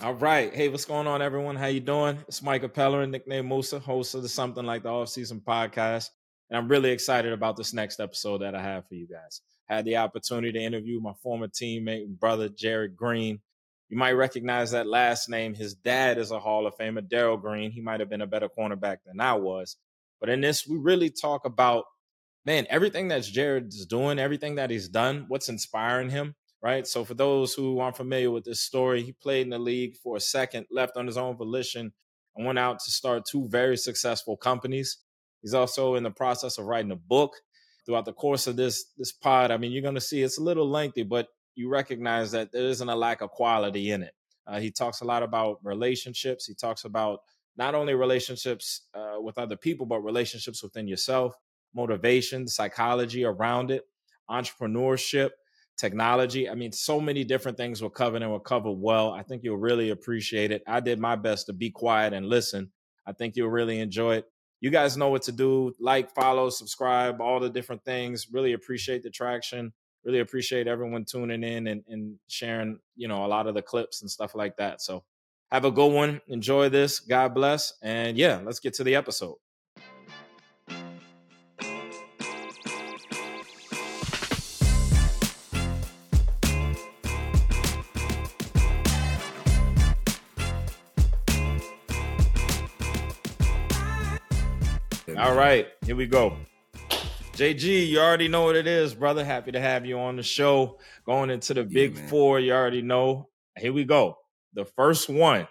All right. Hey, what's going on, everyone? How you doing? It's Micah Pellerin, nickname Musa, host of the Something Like the Off Season podcast. And I'm really excited about this next episode that I have for you guys. I had the opportunity to interview my former teammate and brother, Jared Green. You might recognize that last name. His dad is a Hall of Famer, Darrell Green. He might have been a better cornerback than I was. But in this, we really talk about, man, everything that Jared's doing, everything that he's done, what's inspiring him right? So for those who aren't familiar with this story, he played in the league for a second, left on his own volition, and went out to start two very successful companies. He's also in the process of writing a book. Throughout the course of this this pod, I mean, you're going to see it's a little lengthy, but you recognize that there isn't a lack of quality in it. Uh, he talks a lot about relationships. He talks about not only relationships uh, with other people, but relationships within yourself, motivation, psychology around it, entrepreneurship, technology. I mean, so many different things were covered and were covered well. I think you'll really appreciate it. I did my best to be quiet and listen. I think you'll really enjoy it. You guys know what to do. Like, follow, subscribe, all the different things. Really appreciate the traction. Really appreciate everyone tuning in and, and sharing, you know, a lot of the clips and stuff like that. So have a good one. Enjoy this. God bless. And yeah, let's get to the episode. All right, here we go. JG, you already know what it is, brother. Happy to have you on the show. Going into the big four, you already know. Here we go. The first one.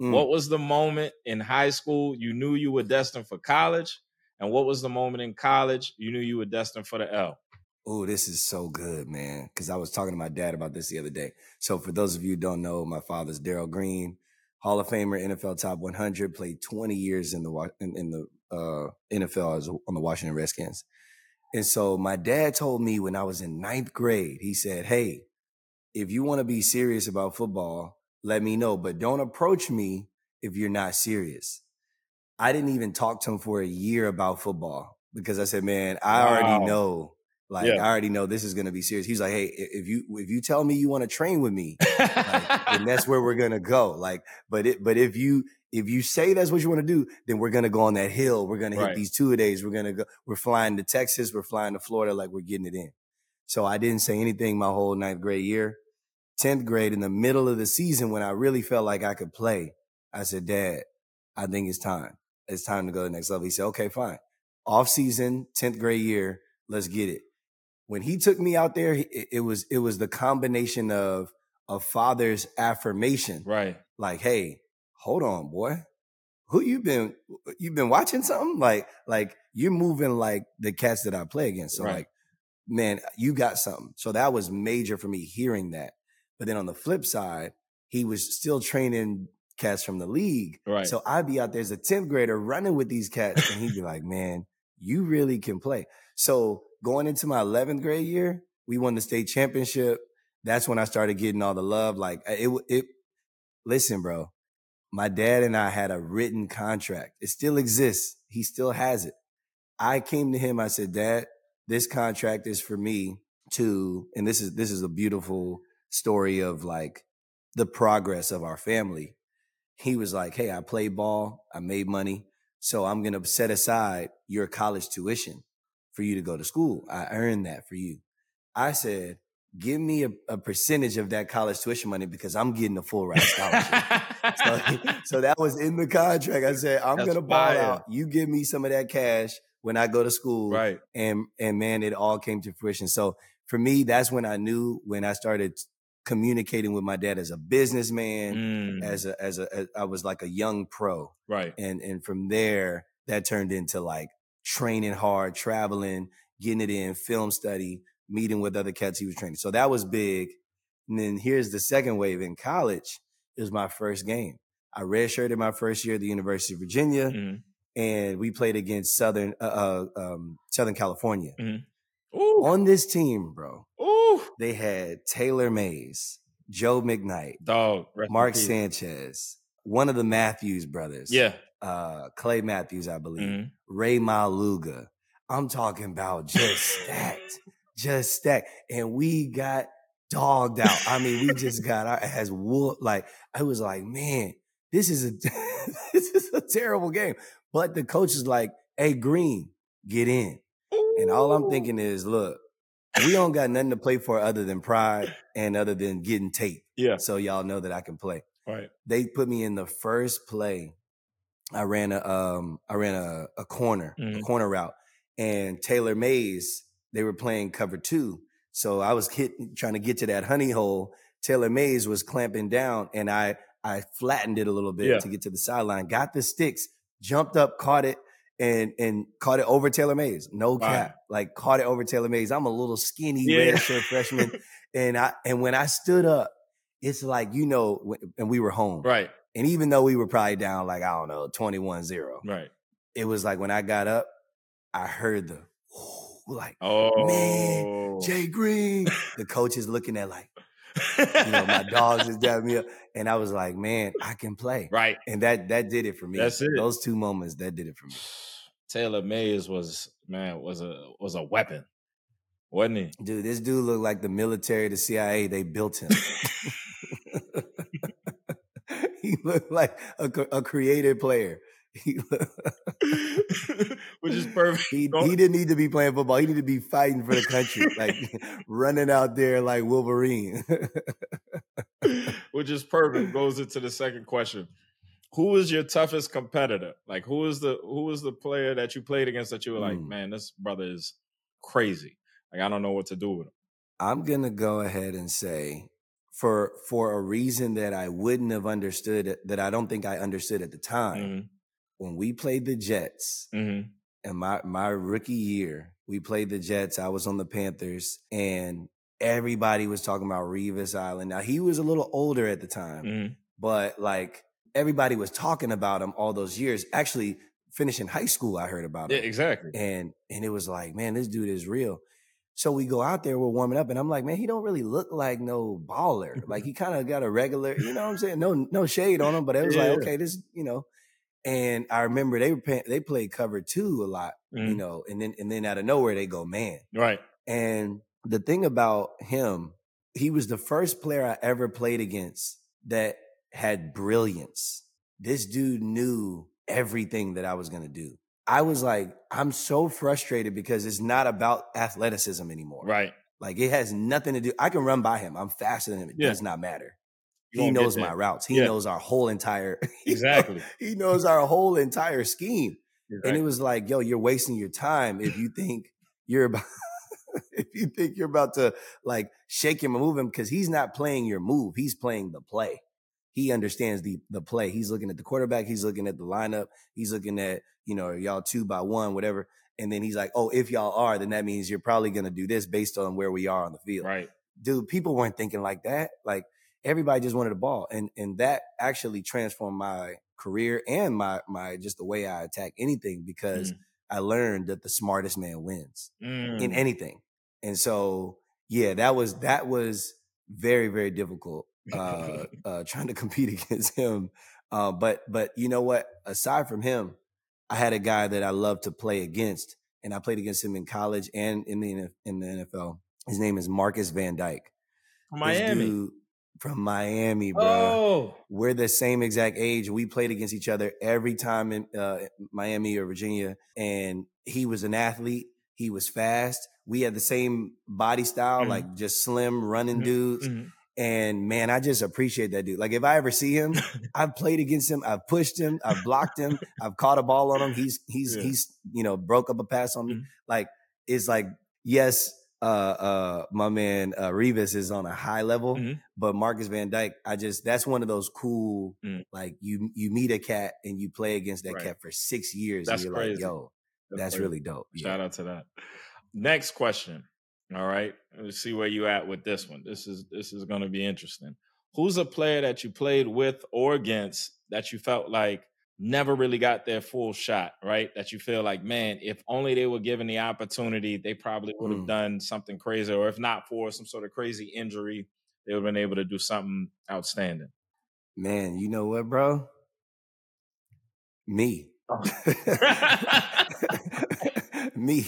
Mm. What was the moment in high school you knew you were destined for college? And what was the moment in college you knew you were destined for the L? Oh, this is so good, man. Because I was talking to my dad about this the other day. So, for those of you who don't know, my father's Darrell Green, Hall of Famer, NFL Top 100, played 20 years in the in, in the uh, NFL as on the Washington Redskins. And so my dad told me when I was in ninth grade, he said, Hey, if you want to be serious about football, let me know, but don't approach me if you're not serious. I didn't even talk to him for a year about football because I said, man, I wow. already know, like, yeah. I already know this is going to be serious. He's like, Hey, if you, if you tell me you want to train with me, like, then that's where we're going to go. Like, but it, but if you, if you say that's what you want to do, then we're gonna go on that hill. We're gonna hit right. these two days. We're gonna go. We're flying to Texas. We're flying to Florida. Like we're getting it in. So I didn't say anything my whole ninth grade year. Tenth grade, in the middle of the season, when I really felt like I could play, I said, "Dad, I think it's time. It's time to go to the next level." He said, "Okay, fine. Off season, tenth grade year, let's get it." When he took me out there, it, it was it was the combination of a father's affirmation, right? Like, hey, hold on, boy. Who you been you been watching something? Like like you're moving like the cats that I play against. So right. like, man, you got something. So that was major for me hearing that. But then on the flip side, he was still training cats from the league. Right. So I'd be out there as a 10th grader running with these cats, and he'd be like, man, you really can play. So going into my 11th grade year, we won the state championship. That's when I started getting all the love. Like it, it, listen, bro, my dad and I had a written contract. It still exists. He still has it. I came to him. I said, Dad, this contract is for me to, and this is, this is a beautiful story of like the progress of our family. He was like, Hey, I play ball. I made money. So I'm going to set aside your college tuition for you to go to school. I earned that for you. I said, give me a, a, percentage of that college tuition money because I'm getting a full ride scholarship. so, so, that was in the contract. I said, I'm gonna buy out. You give me some of that cash when I go to school. Right. And and man, it all came to fruition. So for me, that's when I knew when I started communicating with my dad as a businessman, mm. as a as a as I was like a young pro. Right. And and from there, that turned into like training hard, traveling, getting it in, film study meeting with other cats he was training. So that was big. And then here's the second wave in college. It was my first game. I redshirted my first year at the University of Virginia, mm-hmm. and we played against Southern uh, uh um, Southern California. Mm-hmm. On this team, bro, Ooh. they had Taylor Mays, Joe McKnight, Dog, Mark Sanchez, one of the Matthews brothers, yeah, uh, Clay Matthews, I believe, mm-hmm. Rey Maualuga. I'm talking about just stacked just stacked. And we got dogged out. I mean, we just got our ass whooped. Like I was like, man, this is a this is a terrible game. But the coach is like, hey, Green, get in. And all I'm thinking is, look, we don't got nothing to play for other than pride and other than getting tape. Yeah. So y'all know that I can play. Right. They put me in the first play. I ran a um I ran a, a corner, a Mhm. corner route. And Taylor Mays, they were playing cover two. So I was hit, trying to get to that honey hole. Taylor Mays was clamping down and I I flattened it a little bit Yeah. to get to the sideline, got the sticks, jumped up, caught it, and and caught it over Taylor Mays. No Wow. cap. Like caught it over Taylor Mays. I'm a little skinny Yeah. redshirt freshman. and I and when I stood up, it's like, you know, and we were home. Right. And even though we were probably down like, I don't know, 21-0, Right. it was like when I got up, I heard the like Oh. Man, Jay Green. The coach is looking at like, you know, my dogs is dapping me up. And I was like, man, I can play. right. And that that did it for me. That's it. Those two moments, that did it for me. Taylor Mays was man was a was a weapon, wasn't he? Dude, this dude looked like the military, the CIA, they built him. he looked like a, a creative player. Which is perfect. he, he didn't need to be playing football. He needed to be fighting for the country, like running out there like Wolverine. Which is perfect. Goes into the second question. Who is your toughest competitor? Like who is the who is the player that you played against that you were like, Mm. man, this brother is crazy. Like I don't know what to do with him. I'm gonna go ahead and say, for for a reason that I wouldn't have understood, that I don't think I understood at the time, Mhm, when we played the Jets, mhm, in my my rookie year, we played the Jets. I was on the Panthers, and everybody was talking about Revis Island. Now he was a little older at the time, mhm. but like everybody was talking about him all those years. Actually, finishing high school, I heard about it Yeah, him, exactly. and and it was like, man, this dude is real. So we go out there, we're warming up, and I'm like, man, he don't really look like no baller. Like he kind of got a regular, you know what I'm saying? No, no shade on him, but it was Yeah. like, okay, this, you know. And I remember they were paying, they played cover two a lot, you Mhm. know, and then and then out of nowhere they go man. Right. And the thing about him, he was the first player I ever played against that had brilliance. This dude knew everything that I was going to do. I was like, I'm so frustrated because it's not about athleticism anymore. Right. Like it has nothing to do. I can run by him. I'm faster than him. It Yeah. does not matter. You He knows my routes. He Yeah. knows our whole entire Exactly. he knows our whole entire scheme. And it was like, yo, you're wasting your time if you think you're about if you think you're about to like shake him and move him because he's not playing your move. He's playing the play. He understands the the play. He's looking at the quarterback. He's looking at the lineup. He's looking at you know y'all two by one, whatever. And then he's like, oh, if y'all are, then that means you're probably gonna do this based on where we are on the field right. dude, people weren't thinking like that. Like everybody just wanted the ball. And and that actually transformed my career and my my just the way I attack anything because Mm. I learned that the smartest man wins in Mm. anything. And so yeah, that was that was very, very difficult uh uh trying to compete against him. Uh but but you know what? Aside from him, I had a guy that I loved to play against, and I played against him in college and in the in the NFL. His name is Marcus Van Dyke. Miami. from Miami, bro. Oh. We're the same exact age. We played against each other every time in uh, Miami or Virginia, and he was an athlete. He was fast. We had the same body style, Mhm. like just slim running Mhm. dudes. Mhm. And man, I just appreciate that dude. Like if I ever see him, I've played against him, I've pushed him, I've blocked him, I've caught a ball on him. He's he's Yeah. he's you know broke up a pass on me. Mhm. Like it's like yes, uh uh my man uh Revis is on a high level, Mhm. but Marcus Van Dyke, I just that's one of those cool Mm. like you you meet a cat and you play against that Right. cat for six years That's and you're crazy. like, yo, that's, crazy. really dope. Yeah. Shout out to that. Next question. All right. Let's see where you at with this one. This is this is gonna be interesting. Who's a player that you played with or against that you felt like never really got their full shot, right? That you feel like, man, if only they were given the opportunity, they probably would have Mm. done something crazy, or if not for some sort of crazy injury, they would have been able to do something outstanding. Man, you know what, bro? Me. Oh. me,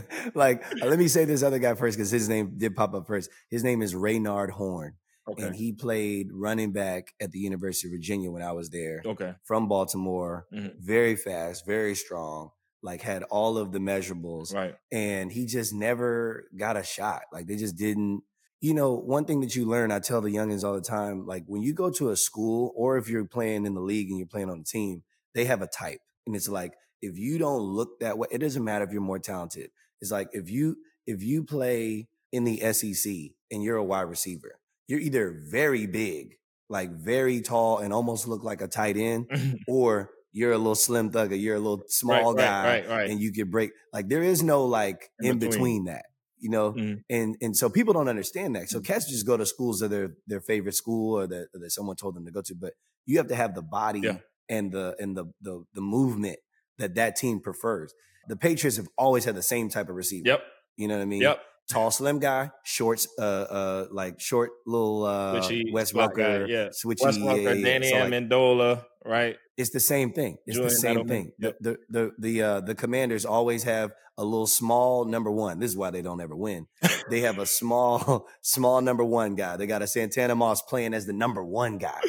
like, let me say this other guy first because his name did pop up first. His name is Reynard Horn. Okay. And he played running back at the University of Virginia when I was there okay. from Baltimore. Mhm. Very fast, very strong, like had all of the measurables. Right. And he just never got a shot. Like they just didn't. You know, one thing that you learn, I tell the youngins all the time, like when you go to a school or if you're playing in the league and you're playing on a team, they have a type. And it's like, if you don't look that way, it doesn't matter if you're more talented. It's like if you if you play in the SEC and you're a wide receiver, you're either very big, like very tall and almost look like a tight end, or you're a little slim thug or you're a little small right, guy Right. Right. and you can break. Like there is no like In in between. between that, you know. Mhm. And and so people don't understand that. Mm. So cats just go to schools that their their favorite school or that that someone told them to go to, but you have to have the body Yeah. and the and the the the movement that that team prefers. The Patriots have always had the same type of receiver. Yep. You know what I mean? Yep. Tall, slim guy, shorts, uh, uh, like short little uh, Switchy, Wes slot guy, Welker, yeah. switchy. Wes yeah, Welker, yeah, yeah. Danny So, like, Amendola. Right. it's the same thing. It's Julian the same Edelman. thing. Yep. The the the the, uh, the commanders always have a little small number one. This is why they don't ever win. they have a small small number one guy. They got a Santana Moss playing as the number one guy.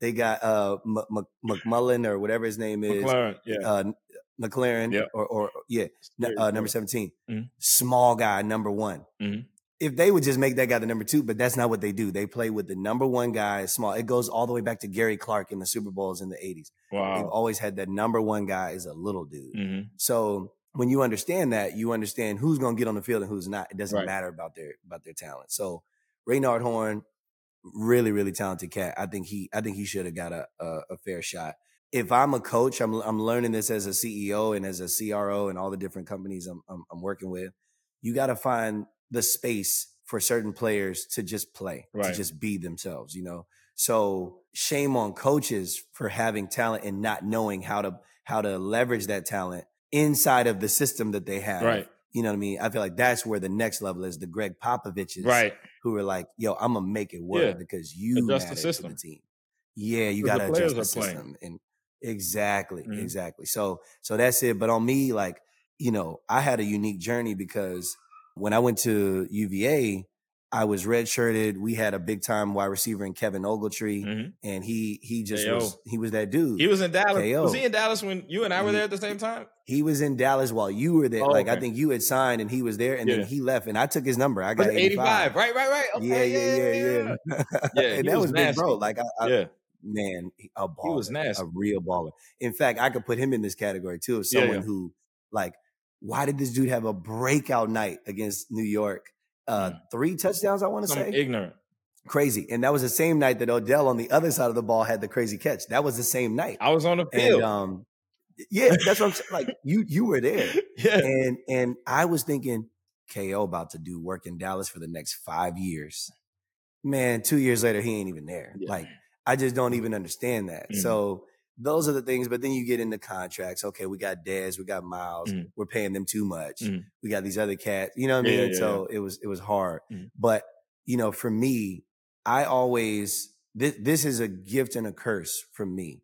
They got uh M- M- McMullen or whatever his name is. McLaurin. Yeah. Uh, McLaurin Yep. or or yeah, uh, number good. 17. Mhm. Small guy, number one. Mhm. If they would just make that guy the number two, but that's not what they do. They play with the number one guy, small. It goes all the way back to Gary Clark in the Super Bowls in the 80s. They've always had that number one guy is a little dude. hmm So when you understand that, you understand who's going to get on the field and who's not. It doesn't Right. matter about their about their talent. So Reynard Horn, really really talented cat. I think he I think he should have got a, a a fair shot. If I'm a coach, I'm I'm learning this as a CEO and as a CRO and all the different companies I'm I'm, I'm working with. You got to find the space for certain players to just play, Right. to just be themselves. You know. So shame on coaches for having talent and not knowing how to how to leverage that talent inside of the system that they have. Right. You know what I mean? I feel like that's where the next level is the Gregg Popoviches Right. Who are like, yo, I'm gonna make it work Yeah. because you Adjust the system. the team. Yeah, you gotta the adjust the system. And exactly, Mhm. exactly. So so that's it. But on me, like, you know, I had a unique journey because when I went to UVA, I was redshirted. We had a big time wide receiver in Kevin Ogletree, Mhm. and he he just KO. was he was that dude. He was in Dallas. KO. Was he in Dallas when you and I were He- there at the same time? He was in Dallas while you were there. Oh, like I think you had signed and he was there, and Yeah. then he left, and I took his number. I got 85. 85. Right, right, right. Okay, yeah, yeah, yeah, yeah. Yeah, he and that was was, big bro. Like I, I yeah. man, a baller. He was nasty. a real baller. In fact, I could put him in this category too of Yeah, someone yeah. who, like, why did this dude have a breakout night against New York? Uh, Mm. three touchdowns, I want to say. ignorant. Crazy. And that was the same night that Odell on the other side of the ball had the crazy catch. That was the same night. I was on the And field. um, yeah, that's what I'm saying. Like you, you were there, yeah. and and I was thinking, KO about to do work in Dallas for the next five years. Man, two years later, he ain't even there. Yeah. Like I just don't even understand that. Mhm. So those are the things. But then you get into contracts. Okay, we got Dez, we got Miles. Mhm. We're paying them too much. Mhm. We got these other cats. You know what I Yeah, mean? yeah, so it was it was hard. Mhm. But you know, for me, I always this this is a gift and a curse for me.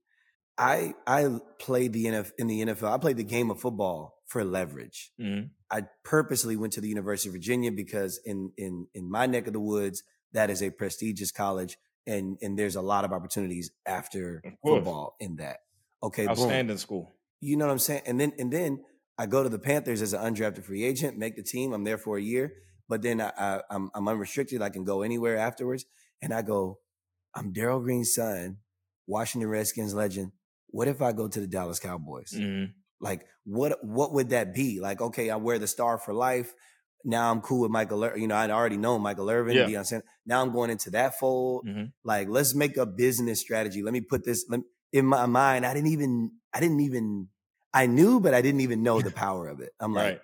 I I played the NF in the NFL. I played the game of football for leverage. Mhm. I purposely went to the University of Virginia because in in in my neck of the woods, that is a prestigious college, and and there's a lot of opportunities after football in that. Okay, boom. Outstanding school. You know what I'm saying? And then and then I go to the Panthers as an undrafted free agent, make the team. I'm there for a year, but then I, I I'm I'm unrestricted. I can go anywhere afterwards. And I go, I'm Darrell Green's son, Washington Redskins legend. What if I go to the Dallas Cowboys? Mhm. Like, what what would that be? Like, okay, I wear the star for life. Now I'm cool with Michael. Ir- You know, I'd already known Michael Irvin, Yeah. Deion Sanders. Now I'm going into that fold. Mhm. Like, let's make a business strategy. Let me put this let me- in my mind. I didn't even. I didn't even. I knew, but I didn't even know the power of it. I'm like,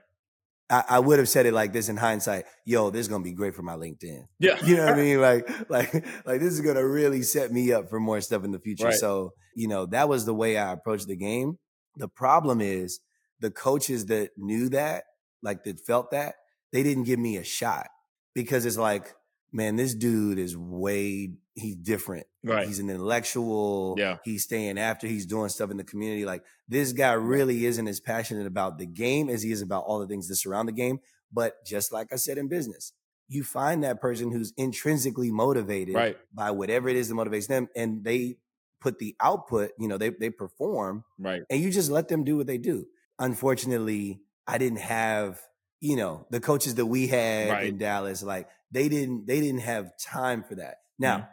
I, I would have said it like this in hindsight. Yo, this is gonna be great for my LinkedIn. Yeah. You know what I mean? Like, like, like this is gonna really set me up for more stuff in the future. Right. So, you know, that was the way I approached the game. The problem is the coaches that knew that, like that felt that, they didn't give me a shot because it's like, man, this dude is way, he's different. Right. He's an intellectual. Yeah. He's staying after. He's doing stuff in the community. Like this guy really isn't as passionate about the game as he is about all the things that surround the game. But just like I said in business, you find that person who's intrinsically motivated Right. by whatever it is that motivates them, and they put the output. You know, they they perform, Right. and you just let them do what they do. Unfortunately, I didn't have you know the coaches that we had Right. in Dallas. Like they didn't they didn't have time for that. Mm-hmm. Now,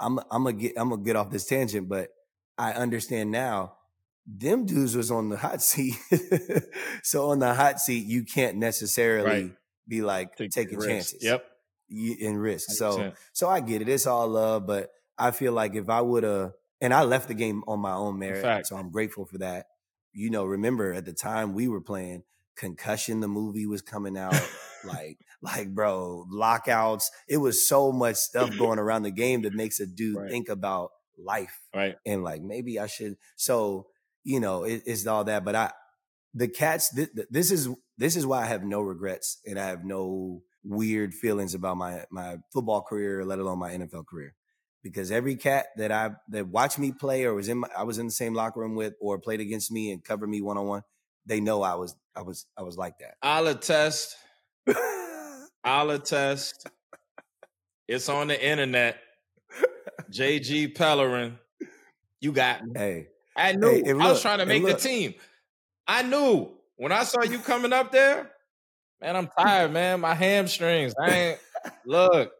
I'm I'm gonna get I'm gonna get off this tangent, but I understand now. Them dudes was on the hot seat, so on the hot seat, you can't necessarily Right. be like Take taking risks. chances Yep. in risk. So 100%. so I get it. It's all love, but I feel like if I would have, and I left the game on my own merit, so I'm grateful for that. You know, remember at the time we were playing, Concussion, the movie was coming out. like, like, bro, lockouts. It was so much stuff going around the game that makes a dude Right. think about life Right. and like maybe I should. So you know, it, it's all that. But I, the cats. Th- th- this is this is why I have no regrets and I have no weird feelings about my my football career, let alone my NFL career. Because every cat that I that watched me play or was in my, I was in the same locker room with or played against me and covered me one on one, they know I was I was I was like that. I'll attest. I'll attest. It's on the internet. JG Pellerin. You got me. hey, I knew. Hey, I was trying to make the team. I knew when I saw you coming up there. Man, I'm tired, man. My hamstrings. I ain't look.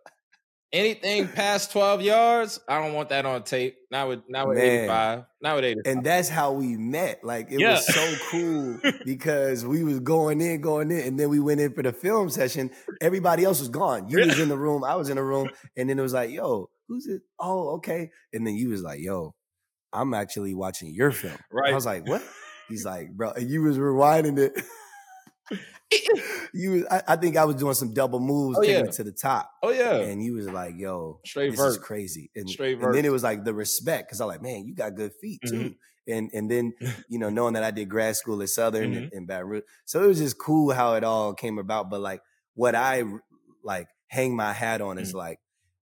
Anything past 12 yards, I don't want that on tape. Now with now with Man. 85. Now with 85. and that's how we met. Like it Yeah. was so cool because we was going in, going in, and then we went in for the film session. Everybody else was gone. You was in the room, I was in the room, and then it was like, "Yo, who's it? Oh, okay." And then you was like, "Yo, I'm actually watching your film." Right. I was like, "What?" He's like, "Bro," and you was rewinding it. you, I, I think I was doing some double moves, Oh, yeah. it to the top, oh yeah. and you was like, "Yo, Straight this is crazy. And, Straight and then it was like the respect because I was like, man, you got good feet too. Mhm. And and then you know knowing that I did grad school at Southern Mm-hmm. and, and Baton Rouge, so it was just cool how it all came about. But like what I like hang my hat on is like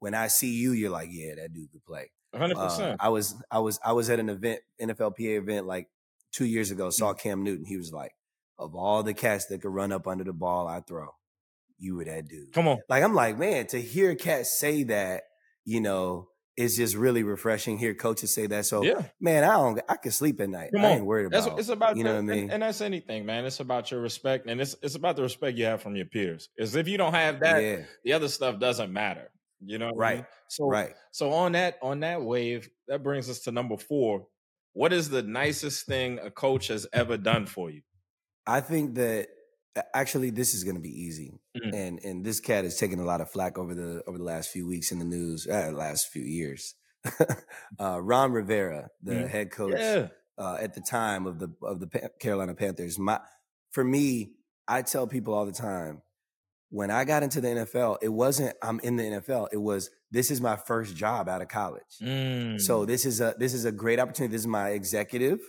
when I see you, you're like, yeah, that dude could play. 100%. Uh, I was I was I was at an event NFLPA event like two years ago. Saw Mm. Cam Newton. He was like, of all the cats that could run up under the ball, I throw, you were that dude Come on. like I'm like, man, to hear cats say that, you know, is just really refreshing. Hear coaches say that. So yeah. man, I don't I can sleep at night. Come I ain't worried That's about it's about. you know the- what I mean? and, and that's anything, man. It's about your respect, and it's it's about the respect you have from your peers. Is if you don't have that, yeah, the other stuff doesn't matter. You know, what I Right. mean? So right. So on that on that wave, that brings us to number four. What is the nicest thing a coach has ever done for you? I think that actually this is gonna be easy. Mhm. And and this cat has taken a lot of flack over the over the last few weeks in the news, uh, last few years. uh, Ron Rivera, the Mhm. head coach Yeah, uh, at the time of the of the Carolina Panthers. My for me, I tell people all the time when I got into the NFL, it wasn't I'm in the NFL. It was this is my first job out of college. Mm. So this is a this is a great opportunity. This is my executive.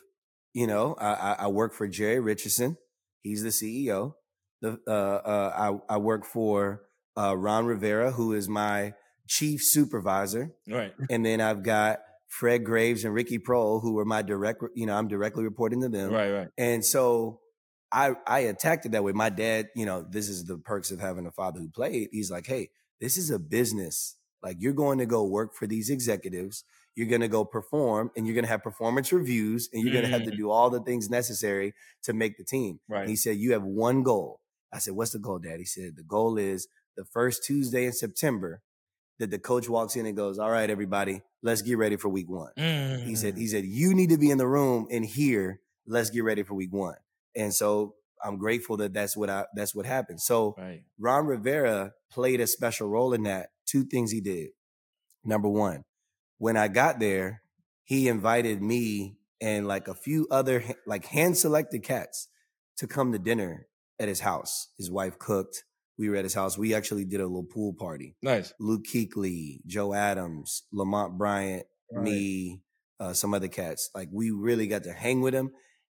You know, I, I, I work for Jerry Richardson. He's the CEO. The uh, uh, I I work for uh, Ron Rivera, who is my chief supervisor right, and then I've got Fred Graves and Ricky Proehl, who are my direct, you know, I'm directly reporting to them. right, right. And so I I attacked it that way. My dad, you know, this is the perks of having a father who played. He's like, hey, this is a business. Like you're going to go work for these executives. You're going to go perform, and you're going to have performance reviews, and you're going to have to Mm. do all the things necessary to make the team. Right. And he said, you have one goal. I said, what's the goal, Dad? He said, the goal is the first Tuesday in September that the coach walks in and goes, all right, everybody, let's get ready for week one. He said, Mm. he said, you need to be in the room and here. Let's get ready for week one. And so I'm grateful that that's what I, that's what happened. So right, Ron Rivera played a special role in that. Two things he did. Number one, when I got there, he invited me and like a few other like hand selected cats to come to dinner at his house. His wife cooked. We were at his house. We actually did a little pool party. nice. Luke Kuechly, Joe Adams, Lamont Bryant, Right. me, uh, some other cats. Like we really got to hang with him,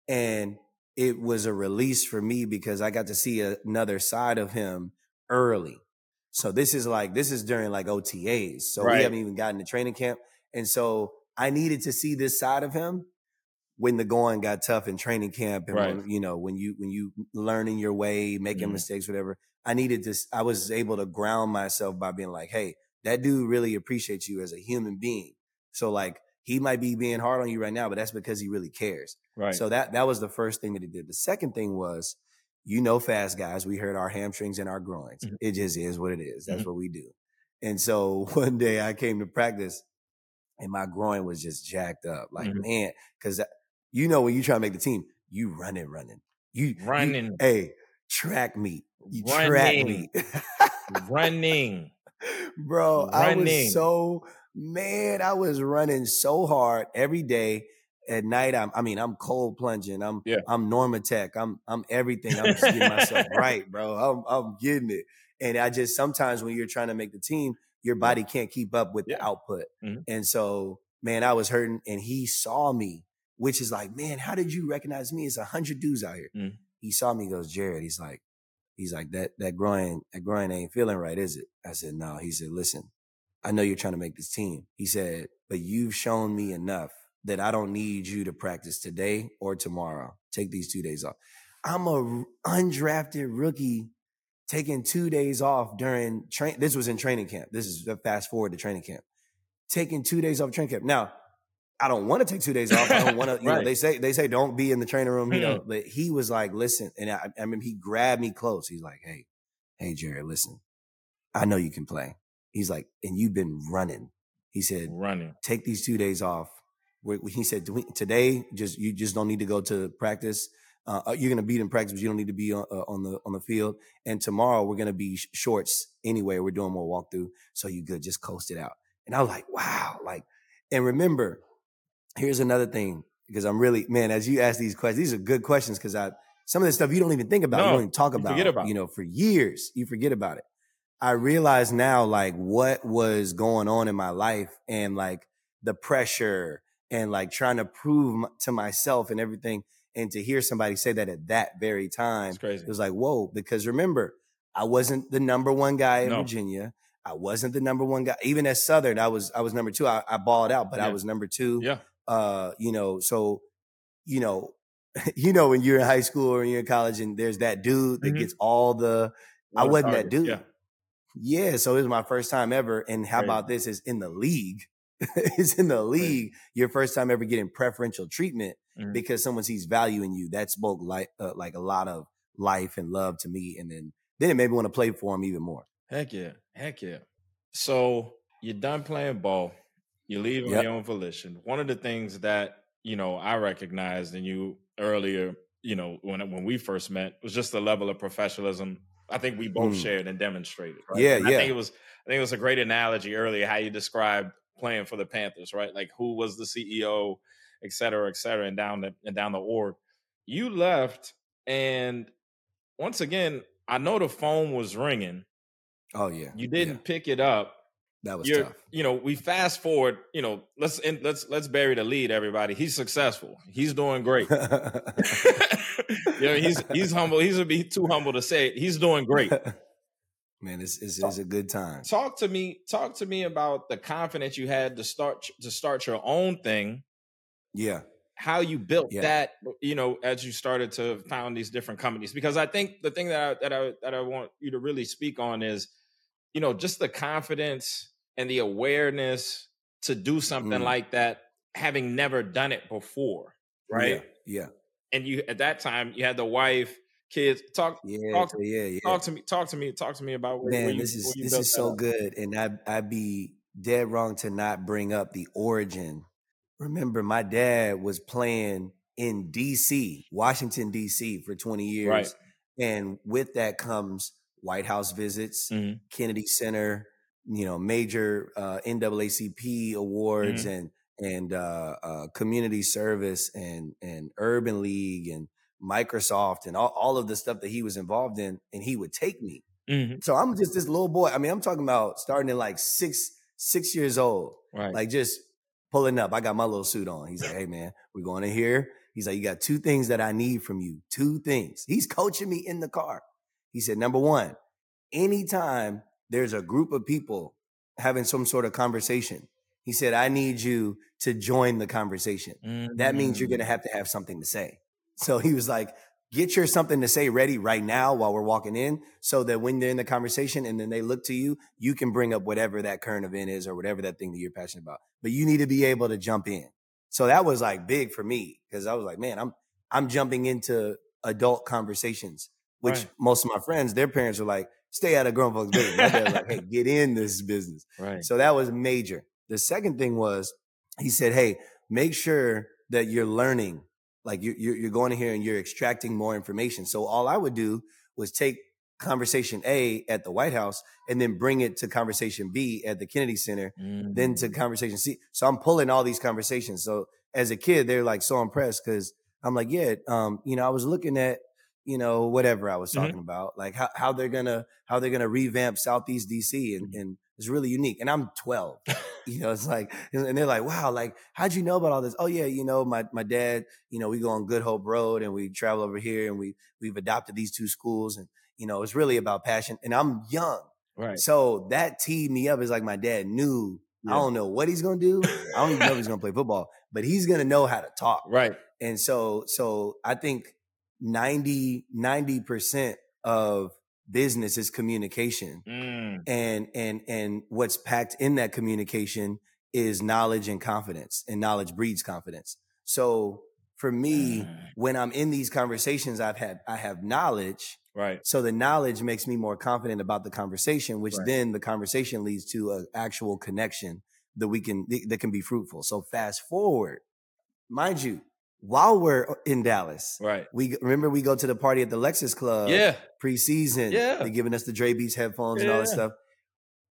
and it was a release for me because I got to see a- another side of him early. So this is like this is during like OTAs. So Right. we haven't even gotten to training camp. And so I needed to see this side of him when the going got tough in training camp and Right. when, you know when you when you learning your way, making Mhm. mistakes, whatever. I needed this. I was able to ground myself by being like, "Hey, that dude really appreciates you as a human being." So like he might be being hard on you right now, but that's because he really cares. Right. So that that was the first thing that he did. The second thing was, you know, fast guys, we hurt our hamstrings and our groins. Mhm. It just is what it is. That's Mhm. what we do. And so one day I came to practice, and my groin was just jacked up. Like Mhm. man, because you know when you try to make the team, you running, running, you you- Running. hey, track meet, you track Running. meet. Running. Bro, I was so man, I was running so hard every day. At night, I'm I mean, I'm cold plunging. I'm Yeah. I'm Normatec. I'm I'm everything. I'm just getting myself right, bro. I'm I'm getting it. And I just sometimes when you're trying to make the team, your body can't keep up with Yeah. the output. Mhm. And so, man, I was hurting and he saw me, which is like, man, how did you recognize me? It's a hundred dudes out here. Mhm. He saw me, he goes, Jared, he's like, he's like, that that groin, that groin ain't feeling right, is it? I said, no. He said, listen, I know you're trying to make this team. He said, but you've shown me enough that I don't need you to practice today or tomorrow. Take these two days off. I'm a undrafted rookie taking two days off during train. This was in training camp. This is fast forward to training camp. Taking two days off training camp. Now, I don't want to take two days off. I don't want to, you know, they say, they say don't be in the training room, you know, mm-hmm. but he was like, listen, and I, I mean, he grabbed me close. He's like, Hey, hey, Jared, listen, I know you can play. He's like, and you've been running. He said, Running. take these two days off. He said today, just you just don't need to go to practice. Uh, you're gonna beat in practice, but you don't need to be on, uh, on the on the field. And tomorrow we're gonna be sh- shorts anyway. We're doing more walkthrough, so you good. Just coast it out. And I was like, wow, like. And remember, here's another thing because I'm really man. As you ask these questions, these are good questions because I some of this stuff you don't even think about. you don't even talk you about. forget about You know, for years you forget about it. I realize now like what was going on in my life and like the pressure and like trying to prove to myself and everything. And to hear somebody say that at that very time, It's crazy. it was like, whoa, because remember, I wasn't the number one guy in No. Virginia. I wasn't the number one guy. Even at Southern, I was I was number two. I, I balled out, but I was number two. Yeah. Uh, you know, so you know, you know, when you're in high school or you're in college and there's that dude that Mhm. gets all the I wasn't that dude. Yeah. Yeah, so it was my first time ever. And how Crazy. about this? Is in the league. it's in the league. Your first time ever getting preferential treatment Mhm. because someone sees value in you. That spoke like uh, like a lot of life and love to me. And then then it made me want to play for him even more. Heck yeah. Heck yeah. So you're done playing ball. You leave on Yep. your own volition. One of the things that, you know, I recognized in you earlier, you know, when when we first met was just the level of professionalism I think we both Mm. shared and demonstrated. Right? Yeah, And I yeah. think it was I think it was a great analogy earlier how you described playing for the Panthers, right? Like who was the CEO, et cetera, et cetera, and down the and down the org. You left, and once again, I know the phone was ringing. Oh yeah. You didn't pick it up. that was You're, tough. you know, we fast forward. You know, let's in, let's let's bury the lead. Everybody, he's successful. He's doing great. you know, he's he's humble. He's be too humble to say it. He's doing great. Man, it's, it's, it's a good time. Talk to me. Talk to me about the confidence you had to start to start your own thing. Yeah. How you built Yeah. that, you know, as you started to found these different companies. Because I think the thing that I, that I that I want you to really speak on is, you know, just the confidence and the awareness to do something Mm. like that, having never done it before, right? Yeah. And you at that time you had the wife, kids. Talk Yeah. Talk- yeah. Yeah. talk to me. Talk to me. Talk to me about where, where Man, you, this is this is so up. good, and I I'd be dead wrong to not bring up the origin. Remember, my dad was playing in D.C., Washington D.C. for twenty years, Right. and with that comes White House visits, Mhm. Kennedy Center, you know, major uh, NAACP awards, Mm-hmm. and and uh, uh, community service, and and Urban League, and Microsoft, and all, all of the stuff that he was involved in, and he would take me. Mhm. So I'm just this little boy. I mean, I'm talking about starting at like six, six years old, Right. like just pulling up. I got my little suit on. He's like, "Hey, man, we're going in here." He's like, "You got two things that I need from you. Two things." He's coaching me in the car. He said, "Number one, anytime there's a group of people having some sort of conversation. He said, I need you to join the conversation. Mm-hmm. That means you're going to Mm. have to have something to say. So he was like, get your something to say ready right now while we're walking in so that when they're in the conversation and then they look to you, you can bring up whatever that current event is or whatever that thing that you're passionate about. But you need to be able to jump in. So that was like big for me because I was like, man, I'm I'm jumping into adult conversations, which Right. most of my friends, their parents were like, stay out of grown folks' business. My dad like, hey, get in this business. Right. So that was major. The second thing was he said, hey, make sure that you're learning. Like you, you're, you're going in here and you're extracting more information. So all I would do was take conversation A at the White House and then bring it to conversation B at the Kennedy Center, then to Mm. conversation C. So I'm pulling all these conversations. So as a kid, they're like so impressed because I'm like, yeah, um, you know, I was looking at, you know, whatever I was Mhm. talking about, like how, how they're gonna how they're gonna revamp Southeast DC, and, Mhm. and it's really unique. And I'm 12, you know, it's like, and they're like, wow, like how'd you know about all this? Oh yeah, you know, my my dad, you know, we go on Good Hope Road and we travel over here, and we we've adopted these two schools, and you know, it's really about passion. And I'm young, Right. so that teed me up. Is like my dad knew. I don't know what he's gonna do. I don't even know if he's gonna play football, but he's gonna know how to talk. Right. And so, so I think 90, percent of business is communication. Mm. And, and, and what's packed in that communication is knowledge and confidence and knowledge breeds confidence. So for me, Mm. when I'm in these conversations, I've had, I have knowledge. Right. So the knowledge makes me more confident about the conversation, which Right. then the conversation leads to an actual connection that we can, that can be fruitful. So fast forward, mind you, while we're in Dallas, Right. we remember we go to the party at the Lexus Club Yeah. preseason. Yeah. They're giving us the Dre Beats headphones and all that stuff.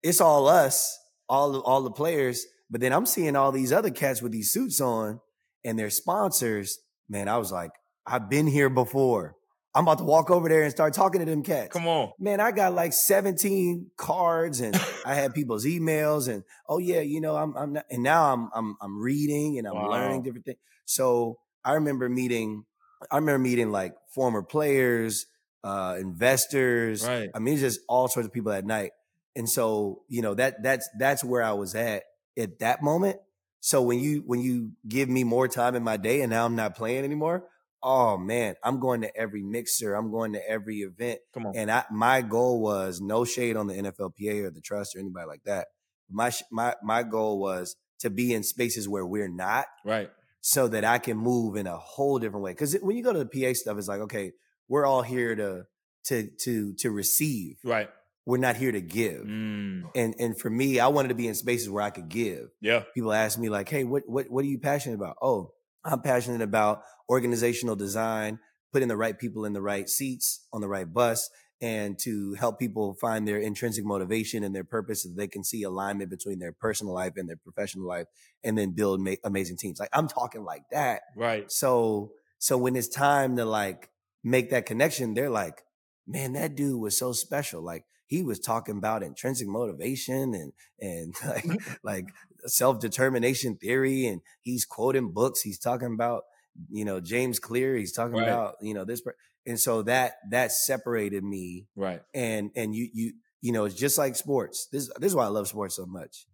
It's all us, all the, all the players. But then I'm seeing all these other cats with these suits on and their sponsors. Man, I was like, I've been here before. I'm about to walk over there and start talking to them cats. Come on. Man, I got like 17 cards and I had people's emails and oh yeah, you know, I'm I'm not, and now I'm I'm I'm reading and I'm Wow. learning different things. So I remember meeting I remember meeting like former players, uh investors. Right. I mean it's just all sorts of people at night. And so, you know, that that's that's where I was at at that moment. So when you when you give me more time in my day and now I'm not playing anymore, oh man, I'm going to every mixer, I'm going to every event. Come on. And I, my goal was no shade on the NFLPA or the trust or anybody like that. My my my goal was to be in spaces where we're not, Right. So that I can move in a whole different way. Because when you go to the PA stuff, it's like okay, we're all here to to to to receive. Right. We're not here to give. Mm. And and for me, I wanted to be in spaces where I could give. Yeah. People ask me like, "Hey, what what what are you passionate about?" Oh, I'm passionate about organizational design, putting the right people in the right seats on the right bus, and to help people find their intrinsic motivation and their purpose so that they can see alignment between their personal life and their professional life, and then build ma- amazing teams. Like I'm talking like that. Right. So so when it's time to like make that connection, they're like, man, that dude was so special. Like he was talking about intrinsic motivation and and like like self determination theory, and he's quoting books. He's talking about you know James Clear. He's talking Right. about you know this, per- and so that that separated me. Right. And and you you you know it's just like sports. This this is why I love sports so much.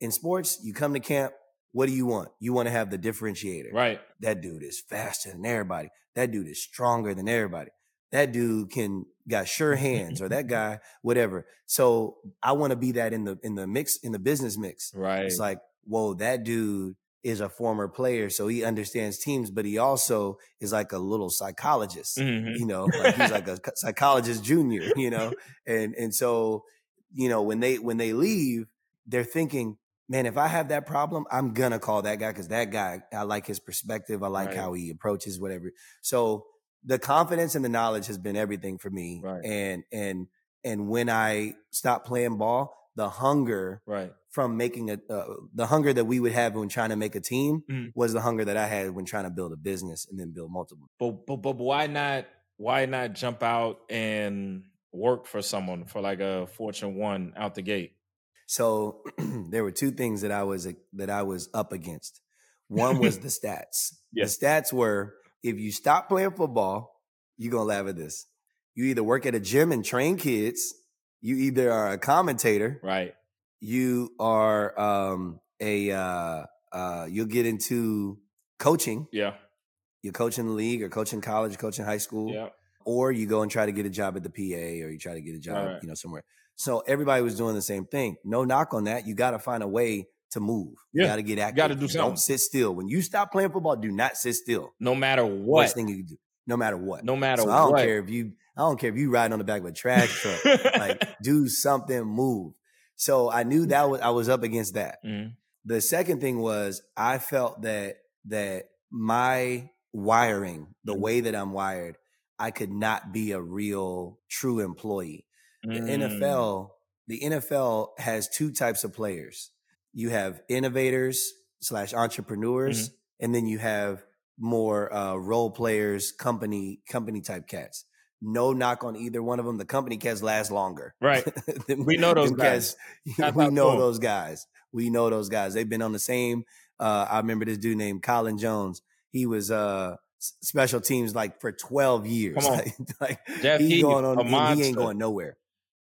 In sports, you come to camp. What do you want? You want to have the differentiator Right. that dude is faster than everybody. That dude is stronger than everybody. That dude can got sure hands or that guy, whatever. So I want to be that in the in the mix, in the business mix. Right. It's like, whoa, that dude is a former player, so he understands teams, but he also is like a little psychologist. Mhm. You know, like he's like a psychologist junior, you know? And and so, you know, when they when they leave, they're thinking, man, if I have that problem, I'm gonna call that guy because that guy, I like his perspective. I like Right. how he approaches whatever. So the confidence and the knowledge has been everything for me. Right. And and and when I stopped playing ball, the hunger Right. from making a uh, the hunger that we would have when trying to make a team Mhm. was the hunger that I had when trying to build a business and then build multiple. But, but but why not why not jump out and work for someone for like a Fortune one out the gate? So there were two things that I was that I was up against. One was the stats. Yeah. The stats were if you stop playing football, you're gonna laugh at this. You either work at a gym and train kids, you either are a commentator, Right. you are um, a uh, uh, you'll get into coaching. Yeah. You're coaching the league or coaching college, coaching high school, Yeah. or you go and try to get a job at the PA or you try to get a job, Right. you know, somewhere. So everybody was doing the same thing. No knock on that. You got to find a way to move. You got to get active. gotta do something. Don't sit still. When you stop playing football, do not sit still. No matter what. Worst thing you can do, no matter what. No matter so I don't care if you, I don't care if you riding on the back of a trash truck. like, do something, move. So I knew that was I was up against that. Mhm. The second thing was I felt that that my wiring, the Mhm. way that I'm wired, I could not be a real true employee. The Mm. NFL, the NFL has two types of players. You have innovators slash entrepreneurs, Mm-hmm. and then you have more uh, role players, company company type cats. No knock on either one of them. The company cats last longer. Right. Them- We know those guys. we know 'em. those guys. We know those guys. They've been on the same. Uh, I remember this dude named Colin Jones. He was uh, special teams like for twelve years. Come on. like, like Jeff he going on. He ain't going nowhere.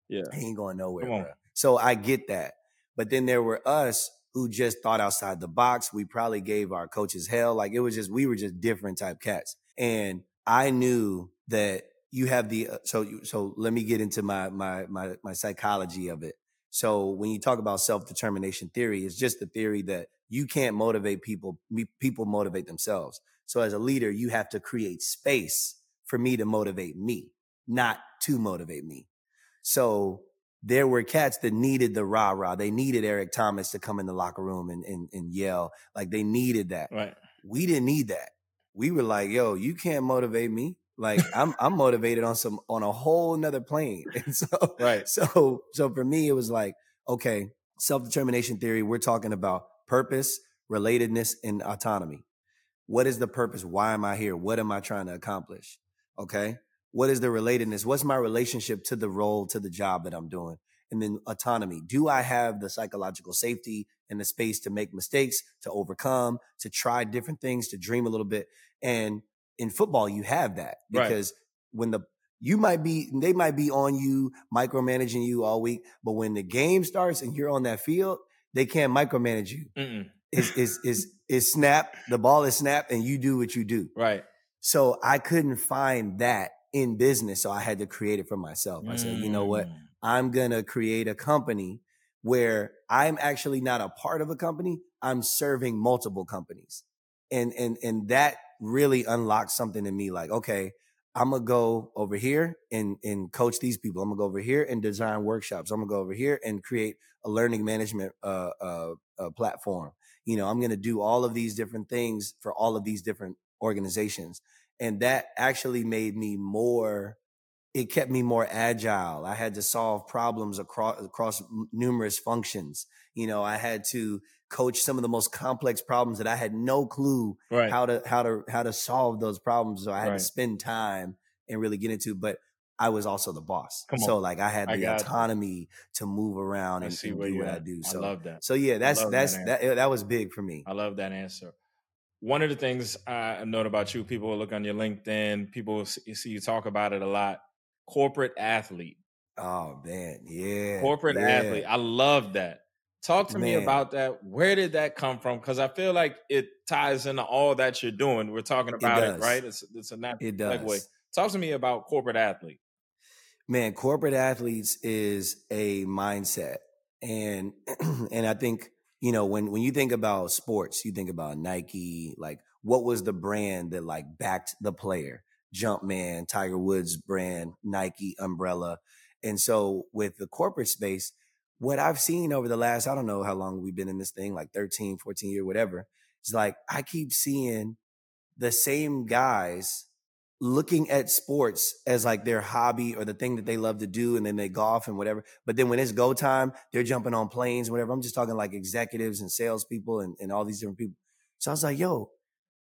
Yeah. He ain't going nowhere. Come on. So I get that. But then there were us who just thought outside the box. We probably gave our coaches hell. Like it was just, we were just different type cats. And I knew that you have the, uh, so, you- so let me get into my, my, my, my psychology of it. So when you talk about self-determination theory, it's just the theory that you can't motivate people. People motivate themselves. So as a leader, you have to create space for me to motivate me, not to motivate me. So there were cats that needed the rah rah. They needed Eric Thomas to come in the locker room and, and, and yell. Like they needed that. Right. We didn't need that. We were like, yo, you can't motivate me. Like I'm I'm motivated on some on a whole nother plane. And so Right. so so for me, it was like, okay, self-determination theory, we're talking about purpose, relatedness, and autonomy. What is the purpose? Why am I here? What am I trying to accomplish? Okay. What is the relatedness? What's my relationship to the role, to the job that I'm doing? And then autonomy. Do I have the psychological safety and the space to make mistakes, to overcome, to try different things, to dream a little bit? And in football, you have that Right. because when the you might be they might be on you micromanaging you all week, but when the game starts and you're on that field, they can't micromanage you. Mm-mm. Is is is is snap, the ball is snapped and you do what you do. Right. So I couldn't find that in business. So I had to create it for myself. I said, you know what? Mm. I'm going to create a company where I'm actually not a part of a company. I'm serving multiple companies. And, and, and that really unlocked something in me like, okay, I'm to go over here and, and coach these people. I'm to go over here and design workshops. I'm to go over here and create a learning management, uh, uh, uh, platform. You know, I'm to do all of these different things for all of these different organizations. And that actually made me more it kept me more agile. I had to solve problems across across numerous functions. You know, I had to coach some of the most complex problems that I had no clue Right. how to how to how to solve those problems. So I had Right. to spend time and really get into. But I was also the boss, so like I had I the you. autonomy to move around I and, and do what I at. do. I So love that. so yeah, that's love that that's that that was big for me. I love that answer. One of the things I know about you, people look on your LinkedIn, people see see you talk about it a lot. Corporate athlete, Oh man, yeah, corporate yeah. athlete. I love that. Talk to me about that. Where did that come from? Because I feel like it ties into all that you're doing. We're talking about it, does. right? It's it's a natural It does. segue. Talk to me about corporate athlete. man corporate athletes is a mindset and and i think you know when when you think about sports you think about nike like what was the brand that like backed the player jumpman tiger woods brand nike umbrella and so with the corporate space what i've seen over the last i don't know how long we've been in this thing like 13 14 year whatever it's like i keep seeing the same guys looking at sports as like their hobby or the thing that they love to do and then they golf and whatever. But then when it's go time, they're jumping on planes, whatever. I'm just talking like executives and salespeople and, and all these different people. So I was like, yo,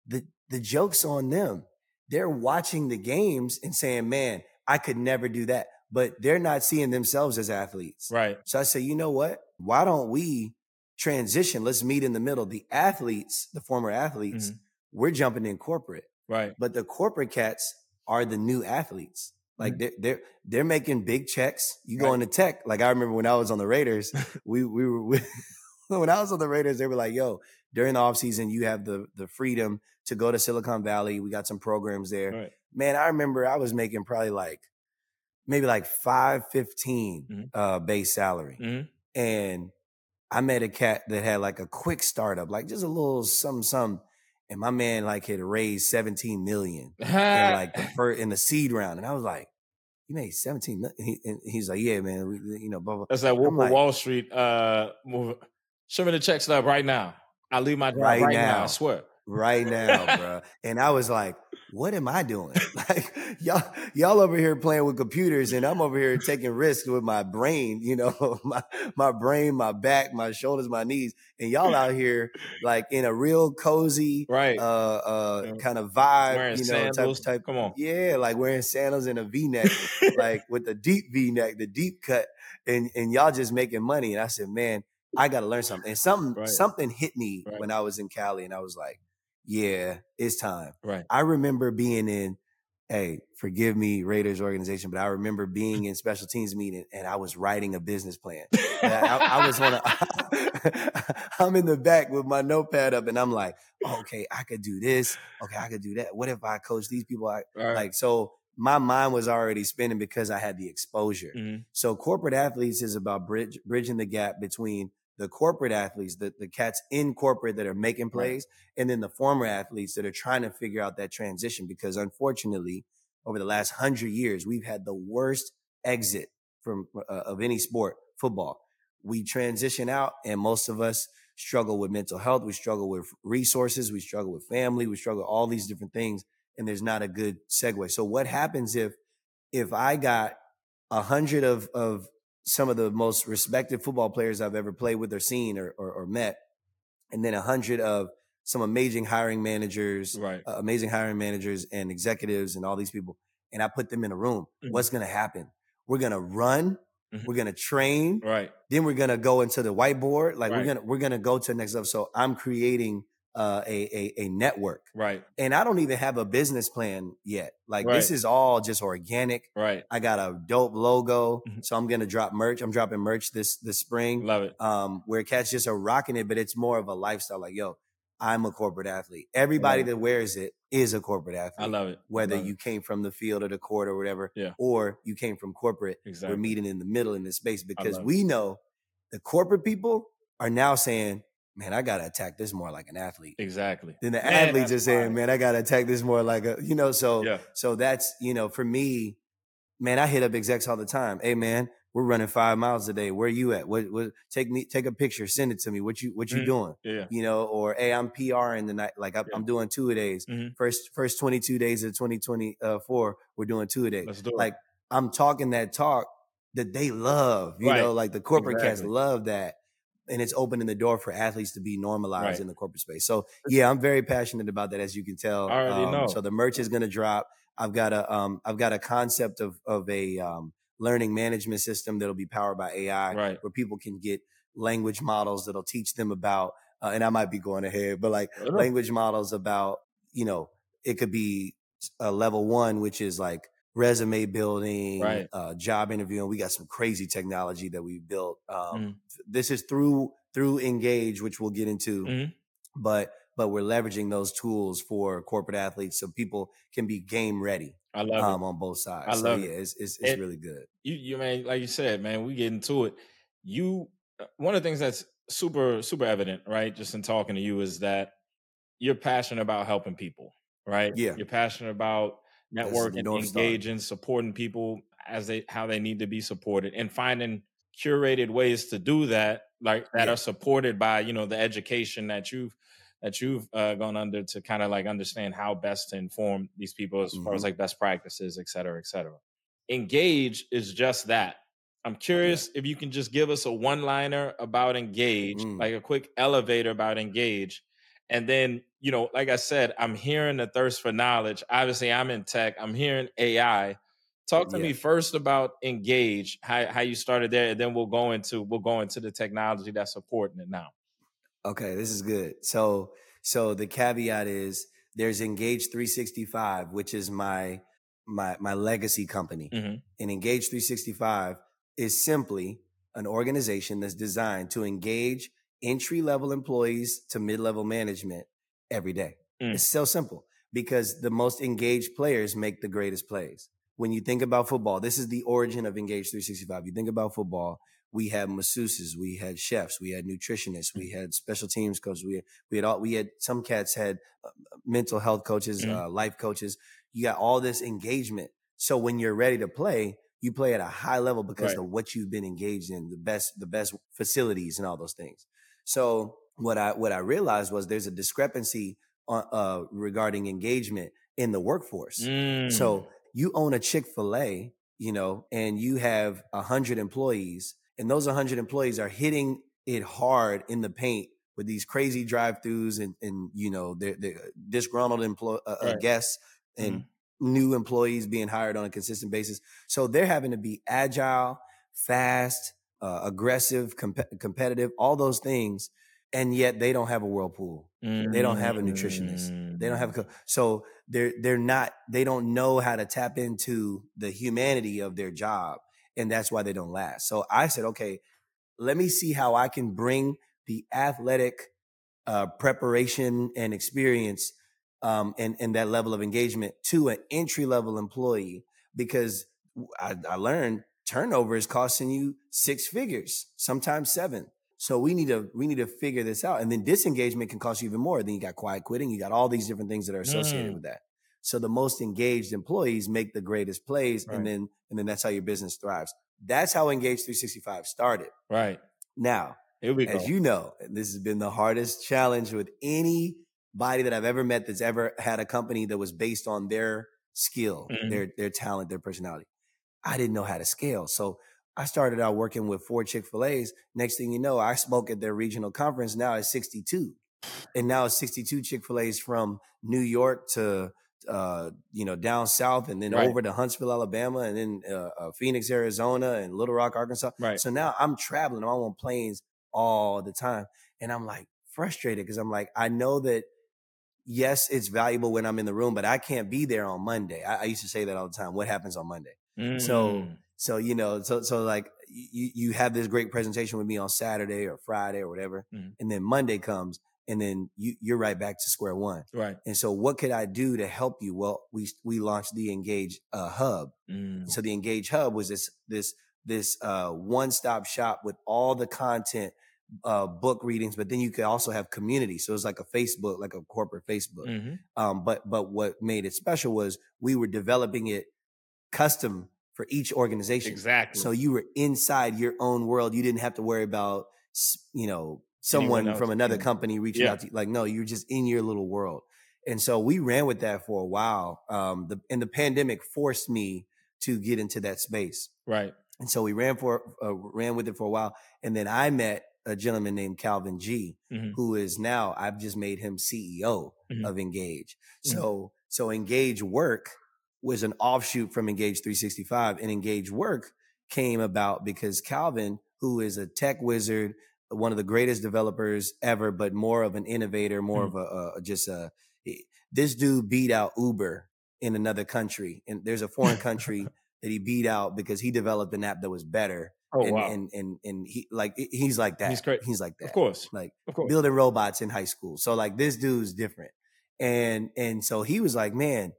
the the joke's on them. They're watching the games and saying, man, I could never do that. But they're not seeing themselves as athletes. Right. So I say, you know what? Why don't we transition? Let's meet in the middle. The athletes, the former athletes, Mhm. we're jumping in corporate Right. but the corporate cats are the new athletes. Like Mhm. they're they're they're making big checks. You go Right. into tech. Like I remember when I was on the Raiders, we we were we, when I was on the Raiders, they were like, "Yo, during the offseason, you have the the freedom to go to Silicon Valley. We got some programs there." Right. Man, I remember I was making probably like maybe like five fifteen Mhm. uh, base salary, Mhm. and I met a cat that had like a quick startup, like just a little something something. And my man like had raised 17 million in like the first in the seed round. And I was like, you made 17 million. He, and he's like, yeah, man, we, you know, blah, blah. That's that Wolf like- Wall Street uh move. Show me the check stub right now. I'll leave my job Right right, now. now. I swear. Right now, bro. And I was like, what am I doing? Like y'all, y'all over here playing with computers and I'm over here taking risks with my brain, you know, my, my brain, my back, my shoulders, my knees. And y'all out here like in a real cozy, Right. uh, uh, Yeah. kind of vibe, Wearing you know, sandals. type, type. Come on. Yeah. Like wearing sandals and a V-neck, like with the deep V-neck, the deep cut and, and y'all just making money. And I said, man, I got to learn something. And something, Right. something hit me Right. when I was in Cali and I was like, yeah, it's time. Right. I remember being in, hey, forgive me, Raiders organization, but I remember being in special teams meeting and I was writing a business plan. I, I was on a, I'm in the back with my notepad up and I'm like, okay, I could do this. Okay, I could do that. What if I coach these people? I, Right. like, so my mind was already spinning because I had the exposure. Mhm. So corporate athletes is about bridge, bridging the gap between the corporate athletes, the, the cats in corporate that are making Right. plays, and then the former athletes that are trying to figure out that transition. Because unfortunately, over the last hundred years, we've had the worst exit from uh, of any sport, football. We transition out, and most of us struggle with mental health. We struggle with resources. We struggle with family. We struggle with all these different things, and there's not a good segue. So, what happens if if I got a hundred of of some of the most respected football players I've ever played with or seen or, or, or met, and then a hundred of some amazing hiring managers, Right. uh, amazing hiring managers and executives and all these people, and I put them in a room. Mhm. What's going to happen? We're going to run. Mhm. We're going to train. Right. Then we're going to go into the whiteboard. Like we're going to, we're going to go to the next level. So I'm creating uh, a, a, a network Right. and I don't even have a business plan yet. Like this is all just organic. Right. I got a dope logo. Mhm. So I'm going to drop merch. I'm dropping merch this, this spring Love it. um, where cats just are rocking it, but it's more of a lifestyle. Like, yo, I'm a corporate athlete. Everybody that wears it is a corporate athlete. I love it. Whether Love it. you came from the field or the court or whatever, Yeah. or you came from corporate, exactly. we're meeting in the middle in this space because it. we know the corporate people are now saying, man, I got to attack this more like an athlete. Exactly. Then the Man, athletes are saying, man, I got to attack this more like a, you know, so, Yeah. so that's, you know, for me, man, I hit up execs all the time. Hey, man, we're running five miles a day. Where are you at? What, what, take me, take a picture, send it to me. What you, what you Mhm. doing? Yeah. You know, or, hey, I'm PR in the night. Like I'm, Yeah. I'm doing two a days. Mhm. First, first 22 days of 2024, we're doing two a day. Let's do it. Like I'm talking that talk that they love, you know, like the corporate cats love that. And it's opening the door for athletes to be normalized Right. in the corporate space. So yeah, I'm very passionate about that, as you can tell. I already Um, know. So the merch is going to drop. I've got a, um, I've got a concept of of a um, learning management system that'll be powered by AI, Right. where people can get language models that'll teach them about. Uh, and I might be going ahead, but like language models about, you know, it could be a level one, which is like resume building, Right. uh, job interviewing. We got some crazy technology that we built. Um, Mhm. This is through through Engage, which we'll get into, Mhm. but but we're leveraging those tools for corporate athletes so people can be game ready I love um, it. on both sides. I so love yeah, it. it's it's, it's It- really good. You, you man, like you said, man, we get into it. You, uh, one of the things that's super, super evident, right? Just in talking to you, is that you're passionate about helping people, right? Yeah. You're passionate about That's and engage Star. engaging, supporting people as they how they need to be supported, and finding curated ways to do that, like that Yeah. are supported by you know the education that you've that you've uh, gone under to kind of like understand how best to inform these people as far as Mhm. like best practices, et cetera, et cetera. Engage is just that. I'm curious if you can just give us a one liner about Engage, Mm. like a quick elevator about Engage. And then, you know, like I said, I'm hearing the thirst for knowledge. Obviously, I'm in tech, I'm hearing AI. Talk to Yeah. me first about Engage, how, how you started there, and then we'll go into we'll go into the technology that's supporting it now. Okay, this is good. So so the caveat is there's Engage 365, which is my my my legacy company. Mhm. And Engage 365 is simply an organization that's designed to engage entry level employees to mid level management every day. Mm. It's so simple because the most engaged players make the greatest plays. When you think about football, this is the origin of Engage 365. You think about football, we had masseuses, we had chefs, we had nutritionists, we had special teams coaches, we we had all we had some cats had uh, mental health coaches, Mhm. uh, life coaches. You got all this engagement. So when you're ready to play, you play at a high level because Right. of what you've been engaged in, the best the best facilities and all those things. So what I what I realized was there's a discrepancy on, uh, regarding engagement in the workforce. Mm. So you own a Chick Fil A, you know, and you have a hundred employees, and those hundred employees are hitting it hard in the paint with these crazy drive-throughs and and you know they're, they're disgruntled employ- uh, uh, Right. guests and new employees being hired on a consistent basis. So they're having to be agile, fast, uh, aggressive, comp- competitive, all those things, and yet they don't have a whirlpool. They don't have a nutritionist. They don't have a co- so they're they're not they don't know how to tap into the humanity of their job, and that's why they don't last. So I said, okay, let me see how I can bring the athletic uh, preparation and experience um, and and that level of engagement to an entry level employee because I, I learned turnover is costing you six figures, sometimes seven. So we need to we need to figure this out. And then disengagement can cost you even more. Then you got quiet quitting. You got all these different things that are associated Mm. with that. So the most engaged employees make the greatest plays, Right. and then and then that's how your business thrives. That's how Engage 365 started. Right. Now, Here we go. as you know, this has been the hardest challenge with anybody that I've ever met that's ever had a company that was based on their skill, Mhm. their their talent, their personality. I didn't know how to scale. So I started out working with four Chick-fil-A's. Next thing you know, I spoke at their regional conference. Now it's 62. And now it's 62 Chick-fil-A's from New York to uh, you know, down south and then Right. over to Huntsville, Alabama, and then uh, uh, Phoenix, Arizona, and Little Rock, Arkansas. Right. So now I'm traveling. I'm on planes all the time. And I'm like frustrated because I'm like, I know that yes, it's valuable when I'm in the room, but I can't be there on Monday. I, I used to say that all the time. What happens on Monday? So, Mm. so you know, so so like you you have this great presentation with me on Saturday or Friday or whatever, Mhm. and then Monday comes, and then you you're right back to square one. right. And so, what could I do to help you? Well, we we launched the Engage uh, Hub. Mm. So the Engage Hub was this this this uh, one stop shop with all the content, uh, book readings, but then you could also have community. So it was like a Facebook, like a corporate Facebook. Mhm. Um, but but what made it special was we were developing it custom for each organization. Exactly. So you were inside your own world. You didn't have to worry about you know someone from another company reaching Yeah. out to you. Like no, you're just in your little world. And so we ran with that for a while. Um, the and the pandemic forced me to get into that space. right. And so we ran for uh, ran with it for a while, and then I met a gentleman named Calvin G, Mhm. who is now I've just made him CEO Mhm. of Engage. Mhm. So so Engage Work was an offshoot from Engage 365, and Engage Work came about because Calvin, who is a tech wizard, one of the greatest developers ever, but more of an innovator, more Mhm. of a, a just a this dude beat out Uber in another country, and there's a foreign country that he beat out because he developed an app that was better. Oh and, wow. and and and he like he's like that. He's great. He's like that. of course. Like Of course. building robots in high school. So like this dude's different. And and so he was like, man,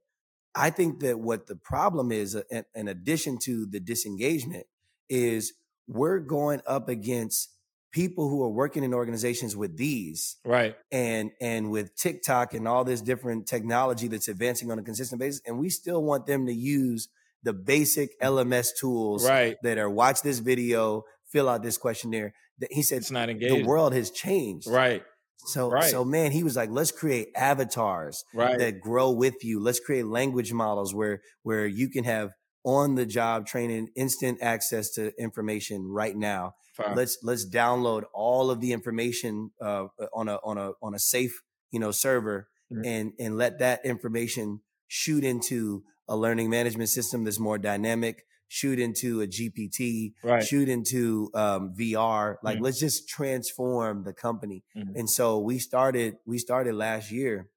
I think that what the problem is, uh, in, in addition to the disengagement, is we're going up against people who are working in organizations with these Right. and and with TikTok and all this different technology that's advancing on a consistent basis, and we still want them to use the basic LMS tools Right. that are watch this video, fill out this questionnaire. That He said It's not the world has changed. Right. So Right. so man, he was like, let's create avatars Right. that grow with you. Let's create language models where where you can have on the job training, instant access to information right now. Fine. Let's let's download all of the information uh, on a on a on a safe you know server Mhm. and and let that information shoot into a learning management system that's more dynamic. Shoot into a GPT. Right. Shoot into um, VR. Like Mhm. let's just transform the company. Mhm. And so we started we started last year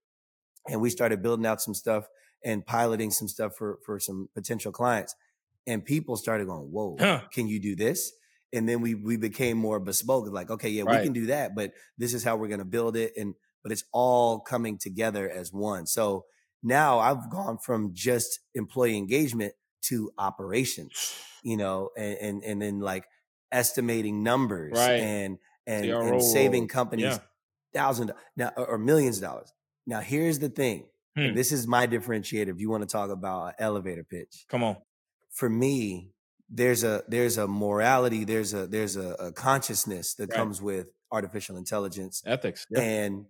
and we started building out some stuff and piloting some stuff for for some potential clients. And people started going, "Whoa, Huh. can you do this?" And then we we became more bespoke, like, "Okay, yeah, Right. we can do that, but this is how we're going to build it." And but it's all coming together as one. So now I've gone from just employee engagement to operations, you know, and and, and then like estimating numbers Right. and and, and saving companies Yeah. thousand now or millions of dollars. Now here's the thing. Hmm. This is my differentiator. If you want to talk about an elevator pitch, Come on. for me, there's a there's a morality, there's a there's a, a consciousness that Right. comes with artificial intelligence, Ethics. Yeah. and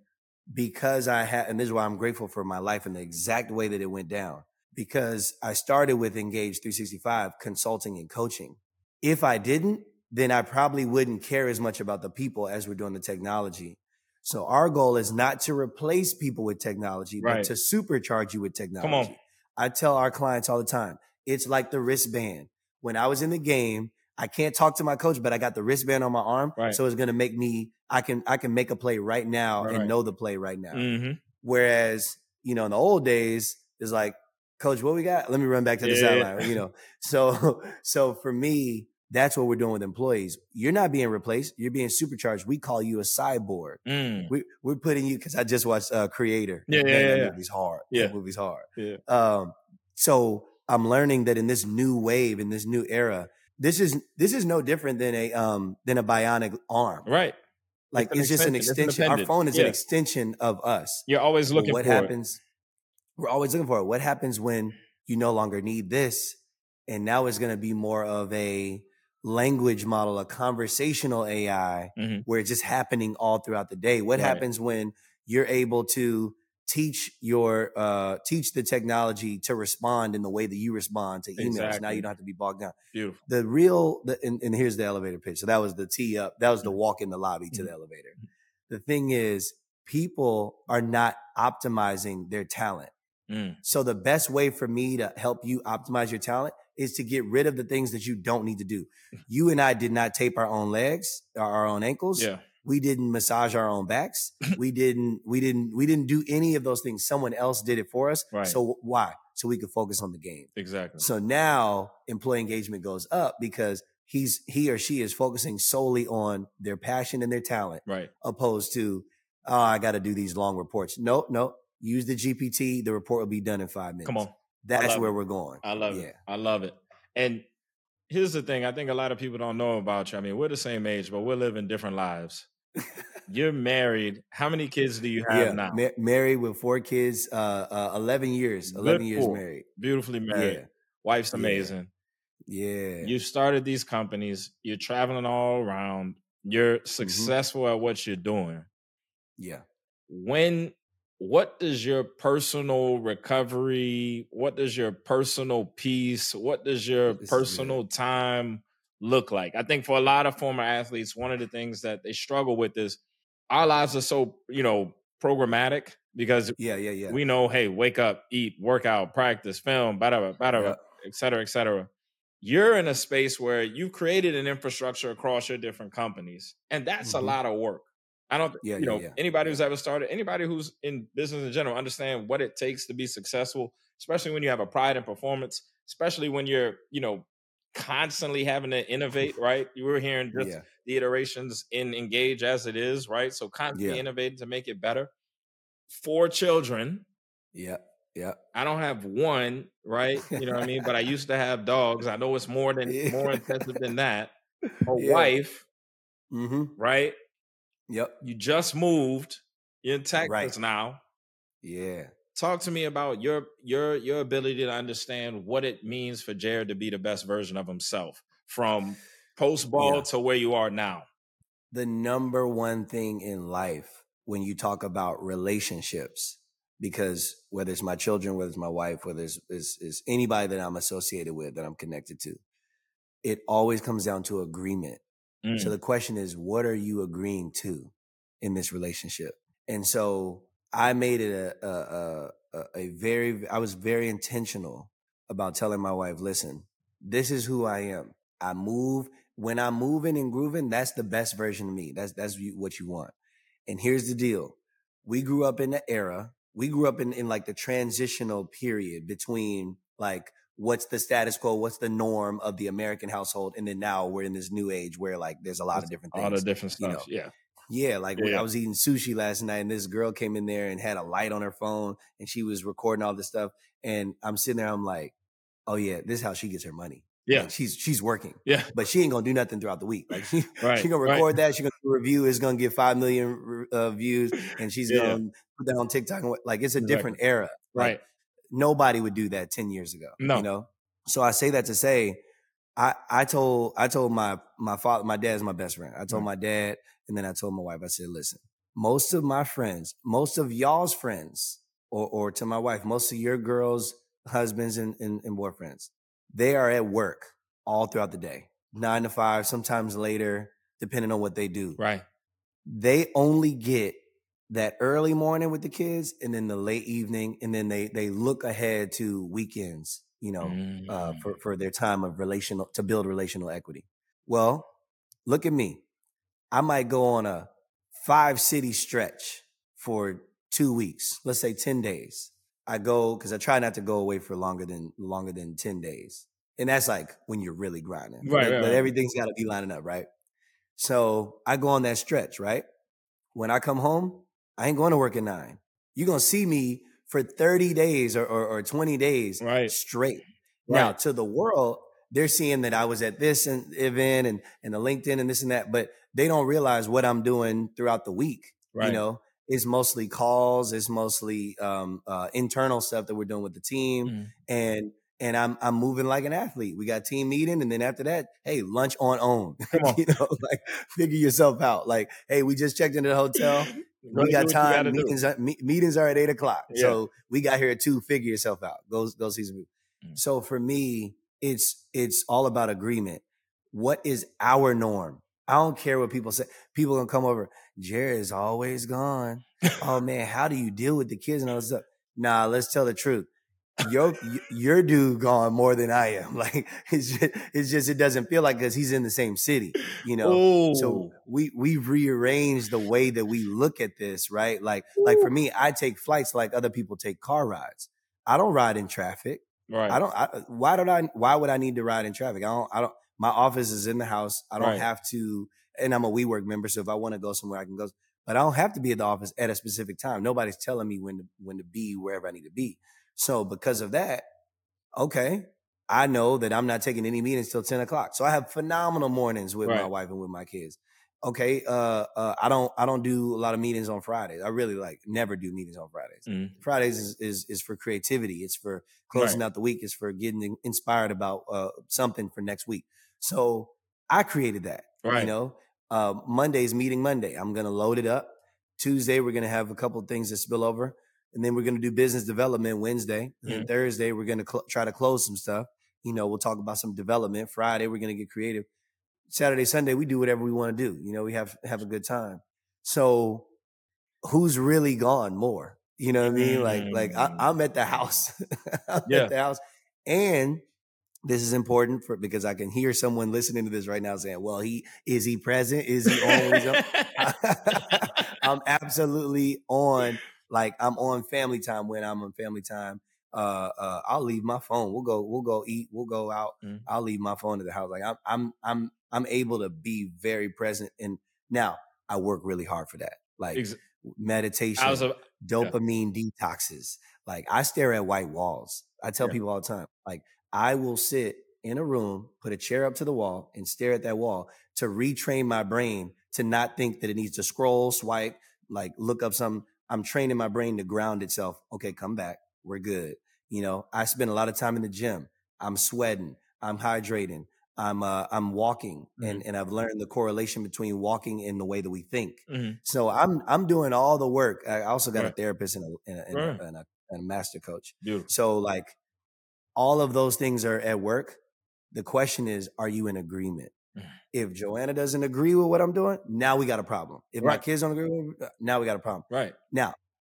because I had, and this is why I'm grateful for my life and the exact way that it went down. Because I started with Engage 365 consulting and coaching. If I didn't, then I probably wouldn't care as much about the people as we're doing the technology. So our goal is not to replace people with technology, Right. but to supercharge you with technology. Come on. I tell our clients all the time, it's like the wristband. When I was in the game, I can't talk to my coach, but I got the wristband on my arm. Right. So it's gonna make me I can I can make a play right now Right, and know the play right now. hmm Whereas, you know, in the old days, it's like, Coach, what we got? Let me run back to the Yeah. sideline. You know, so so for me, that's what we're doing with employees. You're not being replaced. You're being supercharged. We call you a cyborg. Mm. We, we're putting you because I just watched uh, Creator. Yeah, yeah, that yeah, yeah. movie's hard. Yeah. that movie's hard. Yeah. Um, so I'm learning that in this new wave, in this new era, this is this is no different than a um than a bionic arm. Right. Like an it's, just an extension. It's extension. Our phone is Yeah. an extension of us. You're always looking what for it. We're always looking for it. What happens when you no longer need this, and now it's going to be more of a language model, a conversational AI, Mhm. where it's just happening all throughout the day. What Right. happens when you're able to teach your uh teach the technology to respond in the way that you respond to emails now you don't have to be bogged down Beautiful. the real the, and, and here's the elevator pitch so that was the tee up that was the walk in the lobby to the elevator the thing is people are not optimizing their talent Mm. so the best way for me to help you optimize your talent is to get rid of the things that you don't need to do you and i did not tape our own legs or our own ankles Yeah. we didn't massage our own backs we didn't we didn't we didn't do any of those things someone else did it for us Right. so why so we could focus on the game Exactly. so now employee engagement goes up because he's he or she is focusing solely on their passion and their talent right. opposed to oh i got to do these long reports no no use the gpt the report will be done in five minutes Come on. that's where it. we're going I love yeah it. I love it. And here's the thing I think a lot of people don't know about you. I mean, we're the same age, but we're living different lives. You're married. How many kids do you have yeah now? Ma- married with four kids uh, uh 11 years Good 11 years for- married Beautifully married. yeah Wife's amazing. yeah You've started these companies. You're traveling all around. You're Mm-hmm. successful at what you're doing. yeah when what does your personal recovery what does your personal peace what does your This personal time look like? I think for a lot of former athletes one of the things that they struggle with is our lives are so you know programmatic because yeah yeah yeah. we know hey wake up eat workout practice film blah, blah, blah, et cetera et cetera. You're in a space where you've created an infrastructure across your different companies and that's Mhm. a lot of work i don't Yeah, you know yeah, anybody who's ever started anybody who's in business in general understand what it takes to be successful especially when you have a pride in performance especially when you're you know constantly having to innovate right? You were hearing just the iterations in engage as it is right? So constantly innovating to make it better. Four children yeah yeah. I don't have one, right? You know what I mean? But I used to have dogs. I know it's more than more intensive than that. A wife, mm-hmm. right? Yep You just moved. You're in Texas Right. now. yeah Talk to me about your your your ability to understand what it means for Jared to be the best version of himself from post ball Yeah. to where you are now. the number one thing in life when you talk about relationships because whether it's my children whether it's my wife whether it's, it's, it's anybody that i'm associated with that i'm connected to it always comes down to agreement Mm. so the question is what are you agreeing to in this relationship? And so i made it a a, a, a- a very i was very intentional about telling my wife listen this is who i am. I move when i'm moving and grooving that's the best version of me. That's that's what you want. And here's the deal. We grew up in the era we grew up in, in like the transitional period between like what's the status quo, what's the norm of the American household, and then now we're in this new age where like there's a lot of different things. All the different stuff. You know? Yeah. Yeah, like yeah. I was eating sushi last night, and this girl came in there and had a light on her phone, and she was recording all this stuff. And I'm sitting there, I'm like, "Oh yeah, this is how she gets her money." Yeah, like she's she's working. Yeah, but she ain't gonna do nothing throughout the week. Like she right, she gonna record right. that. She gonna do a review. It's gonna get five million uh, views, and she's yeah. gonna put that on TikTok. Like it's a different exactly. era. Like, right. Nobody would do that ten years ago. No. You know. So I say that to say, I I told I told my my father my dad's my best friend. I told right. my dad, and then I told my wife. I said, listen, most of my friends, most of y'all's friends, or or to my wife, most of your girls' husbands and, and, and boyfriends, they are at work all throughout the day, nine to five, sometimes later, depending on what they do. Right. They only get that early morning with the kids and then the late evening, and then they they look ahead to weekends, you know, mm. uh, for for their time of relational to build relational equity. Well, look at me. I might go on a five city stretch for two weeks, let's say 10 days. I go because I try not to go away for longer than longer than 10 days and that's like when you're really grinding. Right. But, right, but everything's got to be lining up, right? So I go on that stretch, right? When I come home, I ain't going to work at nine. You're gonna see me for 30 days or, or, or 20 days right. straight. Right. Now to the world, they're seeing that I was at this event and, and the LinkedIn and this and that, but they don't realize what I'm doing throughout the week. Right. You know, it's mostly calls, it's mostly um, uh, internal stuff that we're doing with the team. Mm. And and I'm I'm moving like an athlete. We got team meeting, and then after that, hey, lunch on own. On. you know, like figure yourself out. Like, hey, we just checked into the hotel. we got time. Meetings are, meetings are at eight o'clock, yeah. so we got here at two. Figure yourself out. Go go see some. Mm. So for me, it's it's all about agreement. What is our norm? I don't care what people say. People gonna come over. Jared is always gone. oh man, how do you deal with the kids and all this stuff? Nah, let's tell the truth your your dude gone more than I am. Like it's just, it's just it doesn't feel like because he's in the same city, you know. Ooh. So oh. we we rearrange the way that we look at this, right? Like Ooh. like for me, I take flights like other people take car rides. I don't ride in traffic. Right. I don't. I, why don't I? Why would I need to ride in traffic? I don't. I don't. My office is in the house. I don't right. have to. And I'm a WeWork member, so if I want to go somewhere, I can go. But I don't have to be at the office at a specific time. Nobody's telling me when to when to be wherever I need to be. So because of that, okay, I know that I'm not taking any meetings till 10 o'clock. So I have phenomenal mornings with right. my wife and with my kids. Okay, uh, uh, I don't I don't do a lot of meetings on Fridays. I really like never do meetings on Fridays. Mm. Fridays is, is, is for creativity. It's for closing right. out the week. It's for getting inspired about uh, something for next week. So I created that. Right. You know, uh, Monday's meeting Monday. I'm gonna load it up. Tuesday we're gonna have a couple things that spill over and then we're going to do business development Wednesday. And mm-hmm. Thursday, we're going to cl- try to close some stuff. You know, we'll talk about some development. Friday, we're going to get creative. Saturday, Sunday, we do whatever we want to do. You know, we have have a good time. So, who's really gone more? You know what I mean? Like, like I, am mm. at the house. I'm yeah. at the house, and this is important for because I can hear someone listening to this right now saying, "Well, he is he present? Is he always?" I'm absolutely on like I'm on family time when I'm on family time. Uh, uh, I'll leave my phone. We'll go. We'll go eat. We'll go out. Mm. I'll leave my phone at the house. Like I'm, I'm, I'm, I'm able to be very present. And now I work really hard for that. Like Ex- meditation, a, dopamine yeah. detoxes. Like I stare at white walls. I tell yeah. people all the time. Like I will sit in a room, put a chair up to the wall, and stare at that wall to retrain my brain to not think that it needs to scroll, swipe, like look up some I'm training my brain to ground itself. Okay, come back. We're good. You know, I spend a lot of time in the gym. I'm sweating. I'm hydrating. I'm uh, I'm walking, mm-hmm. and and I've learned the correlation between walking and the way that we think. Mm-hmm. So I'm I'm doing all the work. I also got right. a therapist and a and a, and, right. a, and, a, and a master coach. Beautiful. So like, all of those things are at work. The question is, are you in agreement? If Joanna doesn't agree with what I'm doing, now we got a problem. If right. my kids don't agree with it, now we got a problem. Right. Now,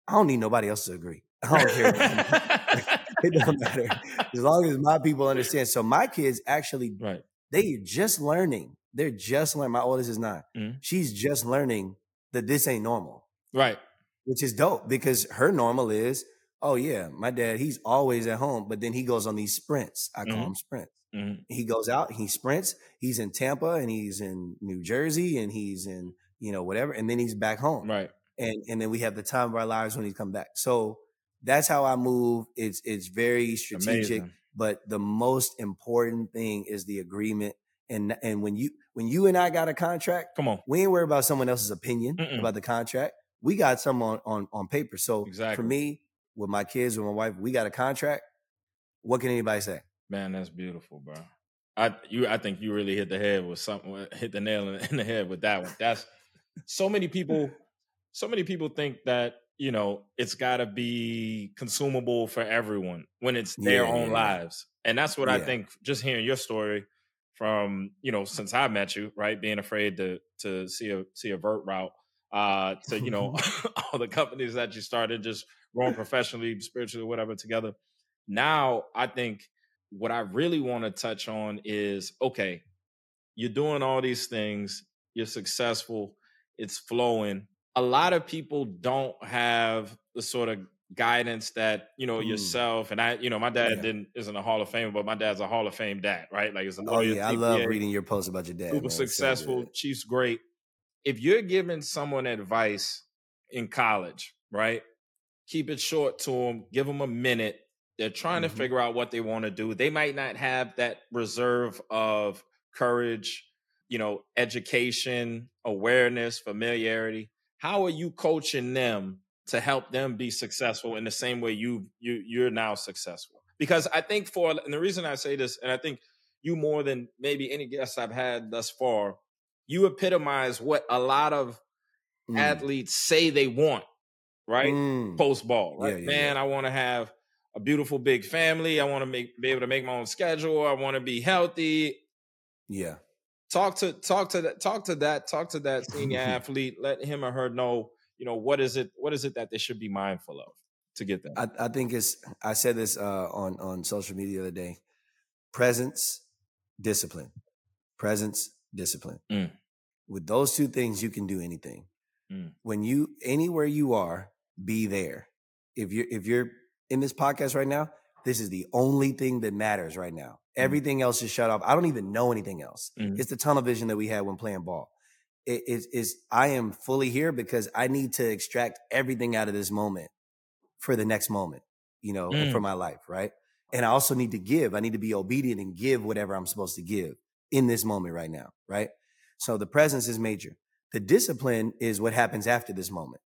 I don't need nobody else to agree. I don't care. it doesn't matter. As long as my people understand. So my kids actually right. they just learning. They're just learning. My oldest is 9 mm-hmm. She's just learning that this ain't normal. Right. which is dope because her normal is, oh yeah, my dad, he's always at home, but then he goes on these sprints. I call Mhm. them sprints. Mhm. He goes out, he sprints. He's in Tampa and he's in New Jersey and he's in you know whatever, and then he's back home. Right. And and then we have the time of our lives when he's come back. So that's how I move. It's it's very strategic Amazing. but the most important thing is the agreement and and when you when you and I got a contract Come on. we ain't worried about someone else's opinion Mm-mm. about the contract we got some on on, on paper so exactly. for me with my kids with my wife we got a contract what can anybody say Man, that's beautiful, bro. I you I think you really hit the head with something hit the nail in, the head with that one. That's so many people so many people think that, you know, it's got to be consumable for everyone when it's their Yeah, own yeah, yeah. lives. And that's what I think just hearing your story from, you know, since I met you, right? Being afraid to to see a see a vert route uh to, you know, all the companies that you started just growing professionally, spiritually, whatever together. Now, I think what I really want to touch on is okay, you're doing all these things, you're successful, it's flowing. A lot of people don't have the sort of guidance that you know Mm. yourself and I. You know, my dad Yeah. didn't isn't a Hall of Fame, but my dad's a Hall of Fame dad, right? Like, it's a oh yeah i love reading your posts about your dad super man. It's so successful. Chiefs great. If you're giving someone advice in college, right? Keep it short to them, give them a minute. They're trying Mhm. to figure out what they want to do. They might not have that reserve of courage, you know, education, awareness, familiarity. How are you coaching them to help them be successful in the same way you you you're now successful? Because I think for and the reason I say this, and I think you more than maybe any guest I've had thus far, you epitomize what a lot of Mm. athletes say they want, right? Mm. Post ball, right? Yeah, yeah, Man, I want to have a beautiful big family. I want to make be able to make my own schedule. I want to be healthy. yeah Talk to talk to that talk to that talk to that senior athlete. Let him or her know, you know, what is it what is it that they should be mindful of to get that. I, I think it's I said this uh, on on social media the other day. Presence, discipline. Presence, discipline. Mm. With those two things, you can do anything. Mm. When you anywhere you are, be there. If you're if you're in this podcast right now, this is the only thing that matters right now. Everything else is shut off. I don't even know anything else. Mhm. It's the tunnel vision that we had when playing ball. It is is I am fully here because I need to extract everything out of this moment for the next moment, you know, Mm. for my life, right? And I also need to give. I need to be obedient and give whatever I'm supposed to give in this moment right now, right? So the presence is major. The discipline is what happens after this moment.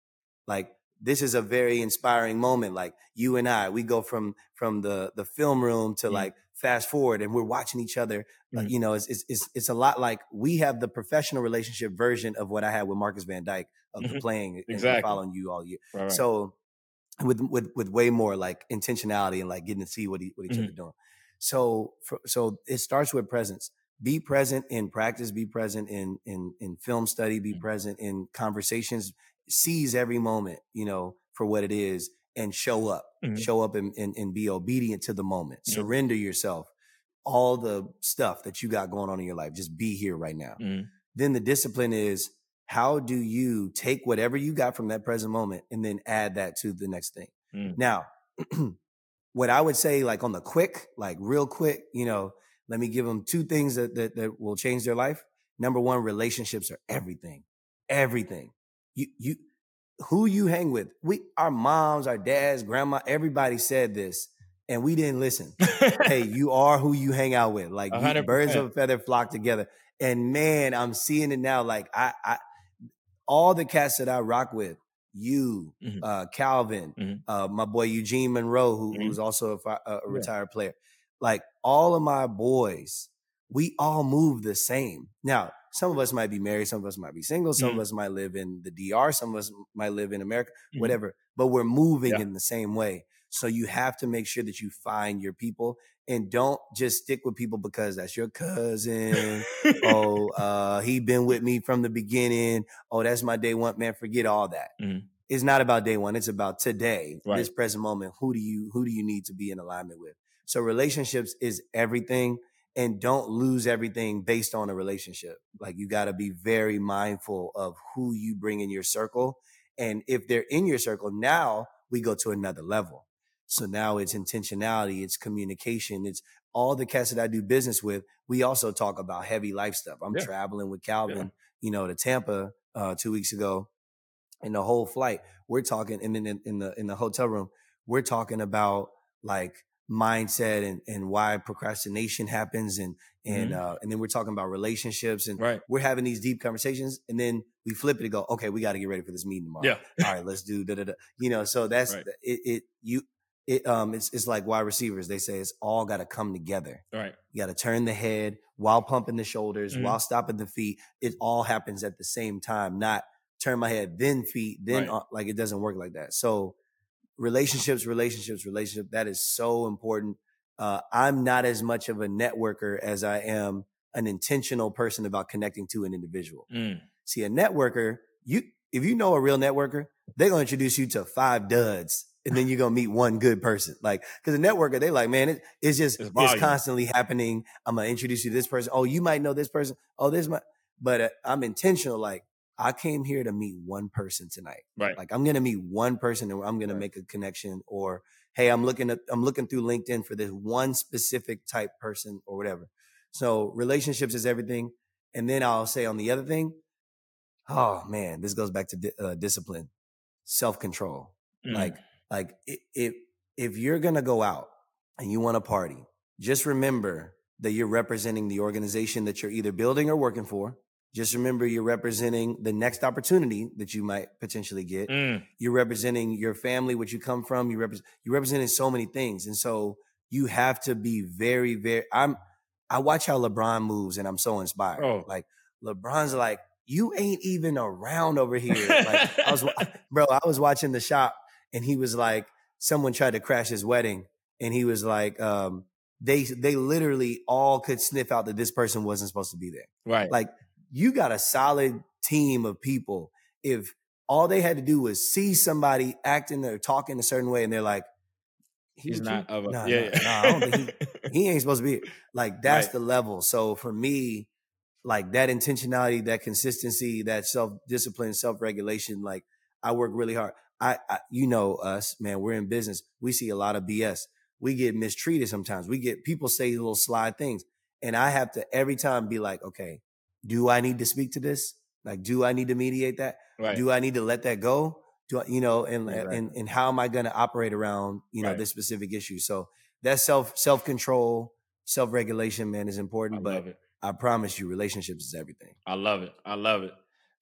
Like this is a very inspiring moment. Like you and I, we go from from the the film room to Mm. like fast forward, and we're watching each other. Uh, Mm. you know, it's, it's it's it's a lot like we have the professional relationship version of what I had with Marcus Van Dyke of the Mhm. playing and Exactly. following you all year. Right, right. So with with with way more like intentionality and like getting to see what he, what each Mm-hmm. other doing. So for, so it starts with presence. Be present in practice. Be present in in in film study. Be Mhm. present in conversations. Seize every moment, you know, for what it is, and show up. Mhm. Show up and, and and be obedient to the moment. Mhm. Surrender yourself. All the stuff that you got going on in your life, just be here right now Mhm. then the discipline is how do you take whatever you got from that present moment and then add that to the next thing Mm. now what i would say like on the quick like real quick you know let me give them two things that, that that will change their life number one relationships are everything everything you you who you hang with we our moms our dads grandma everybody said this and we didn't listen hey, you are who you hang out with. Like you, birds of a feather flock together. And man, I'm seeing it now. Like I, I all the cats that I rock with, you, Mhm. uh, Calvin, Mhm. uh, my boy Eugene Monroe, who, Mhm. who's also a, fi- a, a Yeah. retired player. Like all of my boys, we all move the same. Now, some of us might be married, some of us might be single, some Mhm. of us might live in the DR, some of us might live in America, Mhm. whatever. But we're moving Yeah. in the same way. So you have to make sure that you find your people and don't just stick with people because that's your cousin. oh, uh, he been with me from the beginning. Oh, that's my day one. Man, forget all that. Mhm. It's not about day one. It's about today, Right. this present moment. Who do you who do you need to be in alignment with? So relationships is everything. And don't lose everything based on a relationship. Like you got to be very mindful of who you bring in your circle And if they're in your circle, now we go to another level. So now it's intentionality, it's communication, it's all the cats that I do business with. We also talk about heavy life stuff. I'm Yeah. traveling with Calvin, Yeah. you know, to Tampa uh, two weeks ago, and the whole flight we're talking, and then in, in the in the hotel room we're talking about like mindset and and why procrastination happens, and and Mhm. uh, and then we're talking about relationships, and Right. we're having these deep conversations, and then we flip it and go, okay, we got to get ready for this meeting tomorrow Yeah. all right, let's do da da da. You know, so that's Right. it. It you it um it's it's like wide receivers. They say it's all got to come together. Right. You got to turn the head while pumping the shoulders, Mhm. while stopping the feet. It all happens at the same time. Not turn my head, then feet, then Right. uh, like it doesn't work like that. So relationships, relationships, relationship. That is so important. Uh, I'm not as much of a networker as I am an intentional person about connecting to an individual. Mm. See, a networker, you if you know a real networker, they're gonna introduce you to five duds, and then you're gonna meet one good person. Like, because a networker, they like, man, it, it's just It's it's, constantly happening. I'm gonna introduce you to this person. Oh, you might know this person. Oh, this might, but uh, I'm intentional. Like, I came here to meet one person tonight. Right. Like, I'm gonna meet one person, and I'm gonna Right. make a connection. Or, hey, I'm looking at I'm looking through LinkedIn for this one specific type person or whatever. So relationships is everything. And then I'll say on the other thing, oh man, this goes back to di- uh, discipline, self control. Mm. Like, like if if you're gonna go out and you want to party, just remember that you're representing the organization that you're either building or working for. Just remember you're representing the next opportunity that you might potentially get. Mm. You're representing your family, what you come from. You represent you're representing so many things, and so you have to be very, very. I'm. I watch how LeBron moves, and I'm so inspired. Oh. Like LeBron's like, you ain't even around over here. Like I was, bro. I was watching the shop, and he was like, someone tried to crash his wedding, and he was like, um, they they literally all could sniff out that this person wasn't supposed to be there Right. like you got a solid team of people. If all they had to do was see somebody acting or talking a certain way and they're like he He's not of a Nah, yeah. nah, yeah. nah, I don't think he, he ain't supposed to be like that's Right. the level. So for me like that intentionality that consistency that self-discipline self-regulation like i work really hard. I, I you know us man we're in business. We see a lot of bs we get mistreated sometimes. We get people say little sly things. And i have to every time be like okay do i need to speak to this like do i need to mediate that right. do I need to let that go? Do I, you know, and Exactly. and and how am I going to operate around you know Right. this specific issue? So that self self control, self regulation, man, is I important. But love it. I promise you, relationships is everything. I love it. I love it.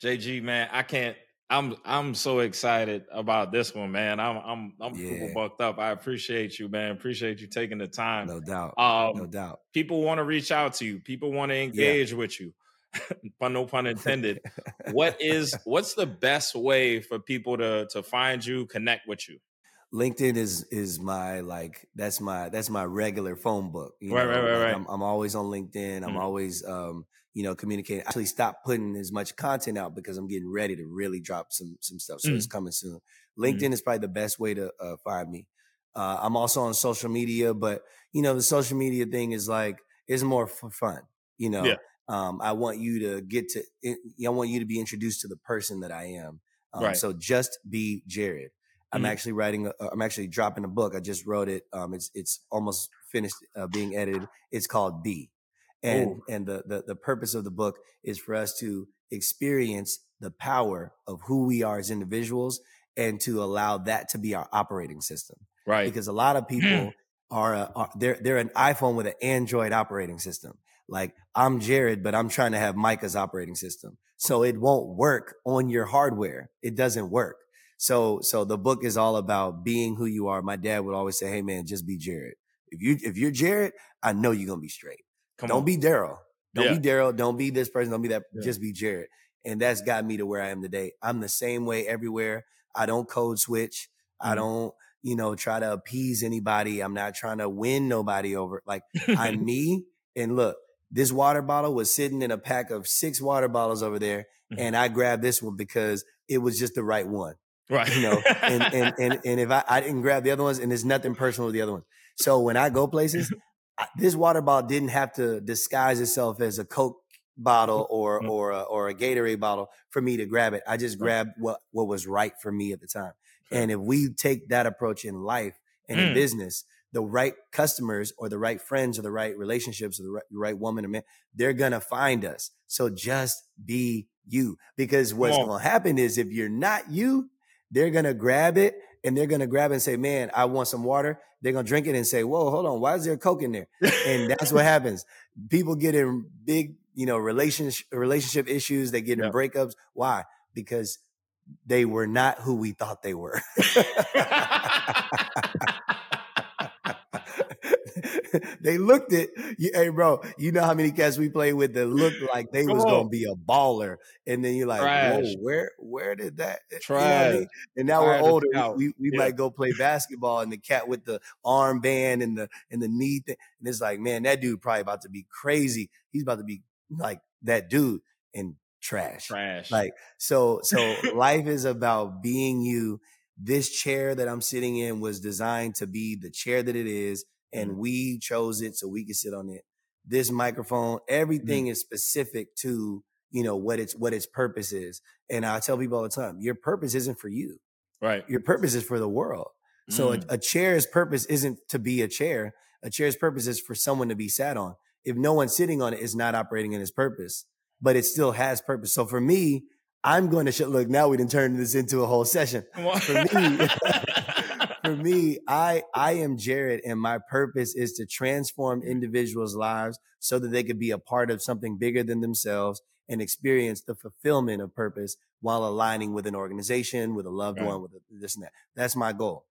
JG, man, I can't. I'm I'm so excited about this one, man. I'm I'm I'm super Yeah. bucked up. I appreciate you, man. Appreciate you taking the time. No doubt, Um, no doubt. people want to reach out to you. People want to engage with you. no pun intended. what is what's the best way for people to to find you, connect with you? LinkedIn is is my like that's my that's my regular phone book. You Right, know? right, right, right. I'm, I'm always on LinkedIn. I'm Mhm. always um you know communicating. I actually stopped putting as much content out because I'm getting ready to really drop some some stuff. So Mm. it's coming soon. LinkedIn is probably the best way to uh, find me. Uh, I'm also on social media, but you know the social media thing is like it's more for fun. You know, Yeah. Um, I want you to get to. I want you to be introduced to the person that I am. Um, Right. So just be Jared. I'm Mhm. actually writing. A, I'm actually dropping a book. I just wrote it. Um, it's it's almost finished uh, being edited. It's called Be, and Ooh. and the, the the purpose of the book is for us to experience the power of who we are as individuals, and to allow that to be our operating system. Right. Because a lot of people are, uh, are they're they're an iPhone with an Android operating system. Like I'm Jared, but I'm trying to have Micah's operating system, so it won't work on your hardware. It doesn't work. So so the book is all about being who you are. My dad would always say, "Hey man, just be Jared. If you if you're Jared, I know you're gonna be straight. Come don't on. be Darrell. Don't Yeah. be Darrell. Don't be this person. Don't be that. Yeah. Just be Jared." And that's got me to where I am today. I'm the same way everywhere. I don't code switch. I Mhm. don't, you know, try to appease anybody. I'm not trying to win nobody over. Like I'm me. And look, this water bottle was sitting in a pack of six water bottles over there, Mhm. and I grabbed this one because it was just the right one right. you know and and and, and if I, I didn't grab the other ones and there's nothing personal with the other ones so when i go places I, this water bottle didn't have to disguise itself as a coke bottle or Mhm. or a, or a Gatorade bottle for me to grab it. I just grabbed what what was right for me at the time. And if we take that approach in life and in Mm. business, the right customers or the right friends or the right relationships or the right, right woman or man, they're gonna find us. So just be you. Because what's on. gonna happen is if you're not you, they're gonna grab it and they're gonna grab it and say, Man, I want some water. They're gonna drink it and say, Whoa, hold on, why is there a Coke in there? And that's what happens. People get in big, you know, relationship relationship issues, they get in Yeah. breakups. Why? Because they were not who we thought they were. they looked at you, hey bro. You know how many cats we played with that looked like they Come was on. gonna be a baller, and then you're like, Trash. whoa, where where did that? you know I Trash. mean? And now Tired we're older. We we Yeah. might go play basketball, and the cat with the armband and the and the knee thing, and it's like, man, that dude probably about to be crazy. He's about to be like that dude and trash. Trash. Like so so life is about being you. This chair that I'm sitting in was designed to be the chair that it is and Mhm. we chose it so we could sit on it. This microphone, everything Mm-hmm. is specific to, you know, what its what its purpose is. And I tell people all the time, your purpose isn't for you. right. Your purpose is for the world. So Mm. a, a chair's purpose isn't to be a chair. A chair's purpose is for someone to be sat on. If no one's sitting on it, it's not operating in its purpose, but it still has purpose. So for me, I'm going to sh- look. Now we didn't turn this into a whole session. For me, for me, I I am Jared, and my purpose is to transform individuals' lives so that they could be a part of something bigger than themselves and experience the fulfillment of purpose while aligning with an organization, with a loved Right. one, with a, this and that. That's my goal.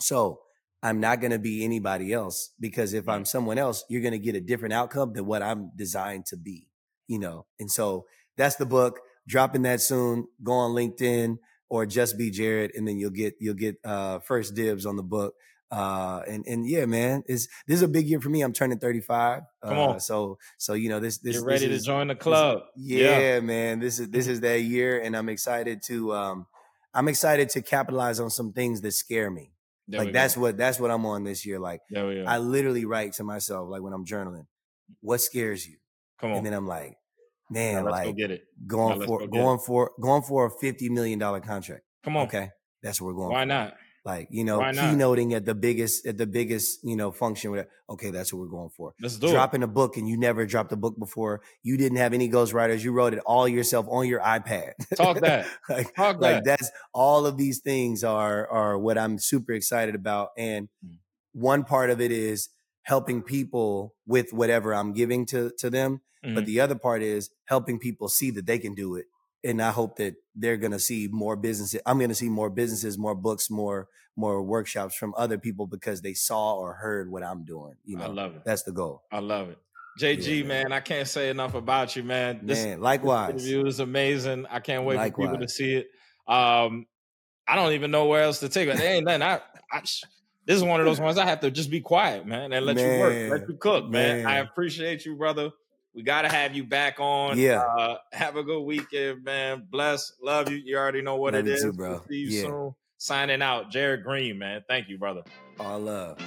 So I'm not going to be anybody else because if I'm someone else, you're going to get a different outcome than what I'm designed to be, you know? And so that's the book dropping that soon. Go on LinkedIn or just be Jared and then you'll get, you'll get, uh, first dibs on the book. Uh, and, and yeah, man, it's, this is a big year for me. I'm turning 35. Come Uh, on. so, so, you know, this, this, Get ready this to join the this- club. yeah, man. This is this is that year, and I'm excited to um I'm excited to capitalize on some things that scare me. There like that's go. what that's what I'm on this year. Like There we go. I literally write to myself, like when I'm journaling, what scares you? Come on. And then I'm like, Now man, let's go like get it. going let's for go going for going for a fifty million dollar contract. Come on. Okay. That's what we're going for. Why for. not? Like, you know, keynoting at the biggest at the biggest, you know, function okay, that's what we're going for Let's do dropping a book and you never dropped a book before. You didn't have any ghostwriters. You wrote it all yourself on your iPad. Talk that. like, Talk like that. that's all of these things are are what I'm super excited about. And Mm. one part of it is helping people with whatever I'm giving to to them. But Mhm. the other part is helping people see that they can do it. And I hope that they're gonna see more businesses. I'm gonna see more businesses, more books, more more workshops from other people because they saw or heard what I'm doing. You know, I love it. that's the goal. I love it. JG, Yeah, man. man, I can't say enough about you, man. This Man, likewise. interview is amazing. I can't wait for people to see it. Um, I don't even know where else to take it. There ain't nothing. I, I, this is one of those ones I have to just be quiet, man, and let you work, let you cook, man. I appreciate you, brother. We gotta have you back on. Yeah. Uh, have a good weekend, man. Bless, love you. You already know what Love it is. too, We'll bro. see you Yeah. soon. Signing out, Jared Green, man. Thank you, brother. All love.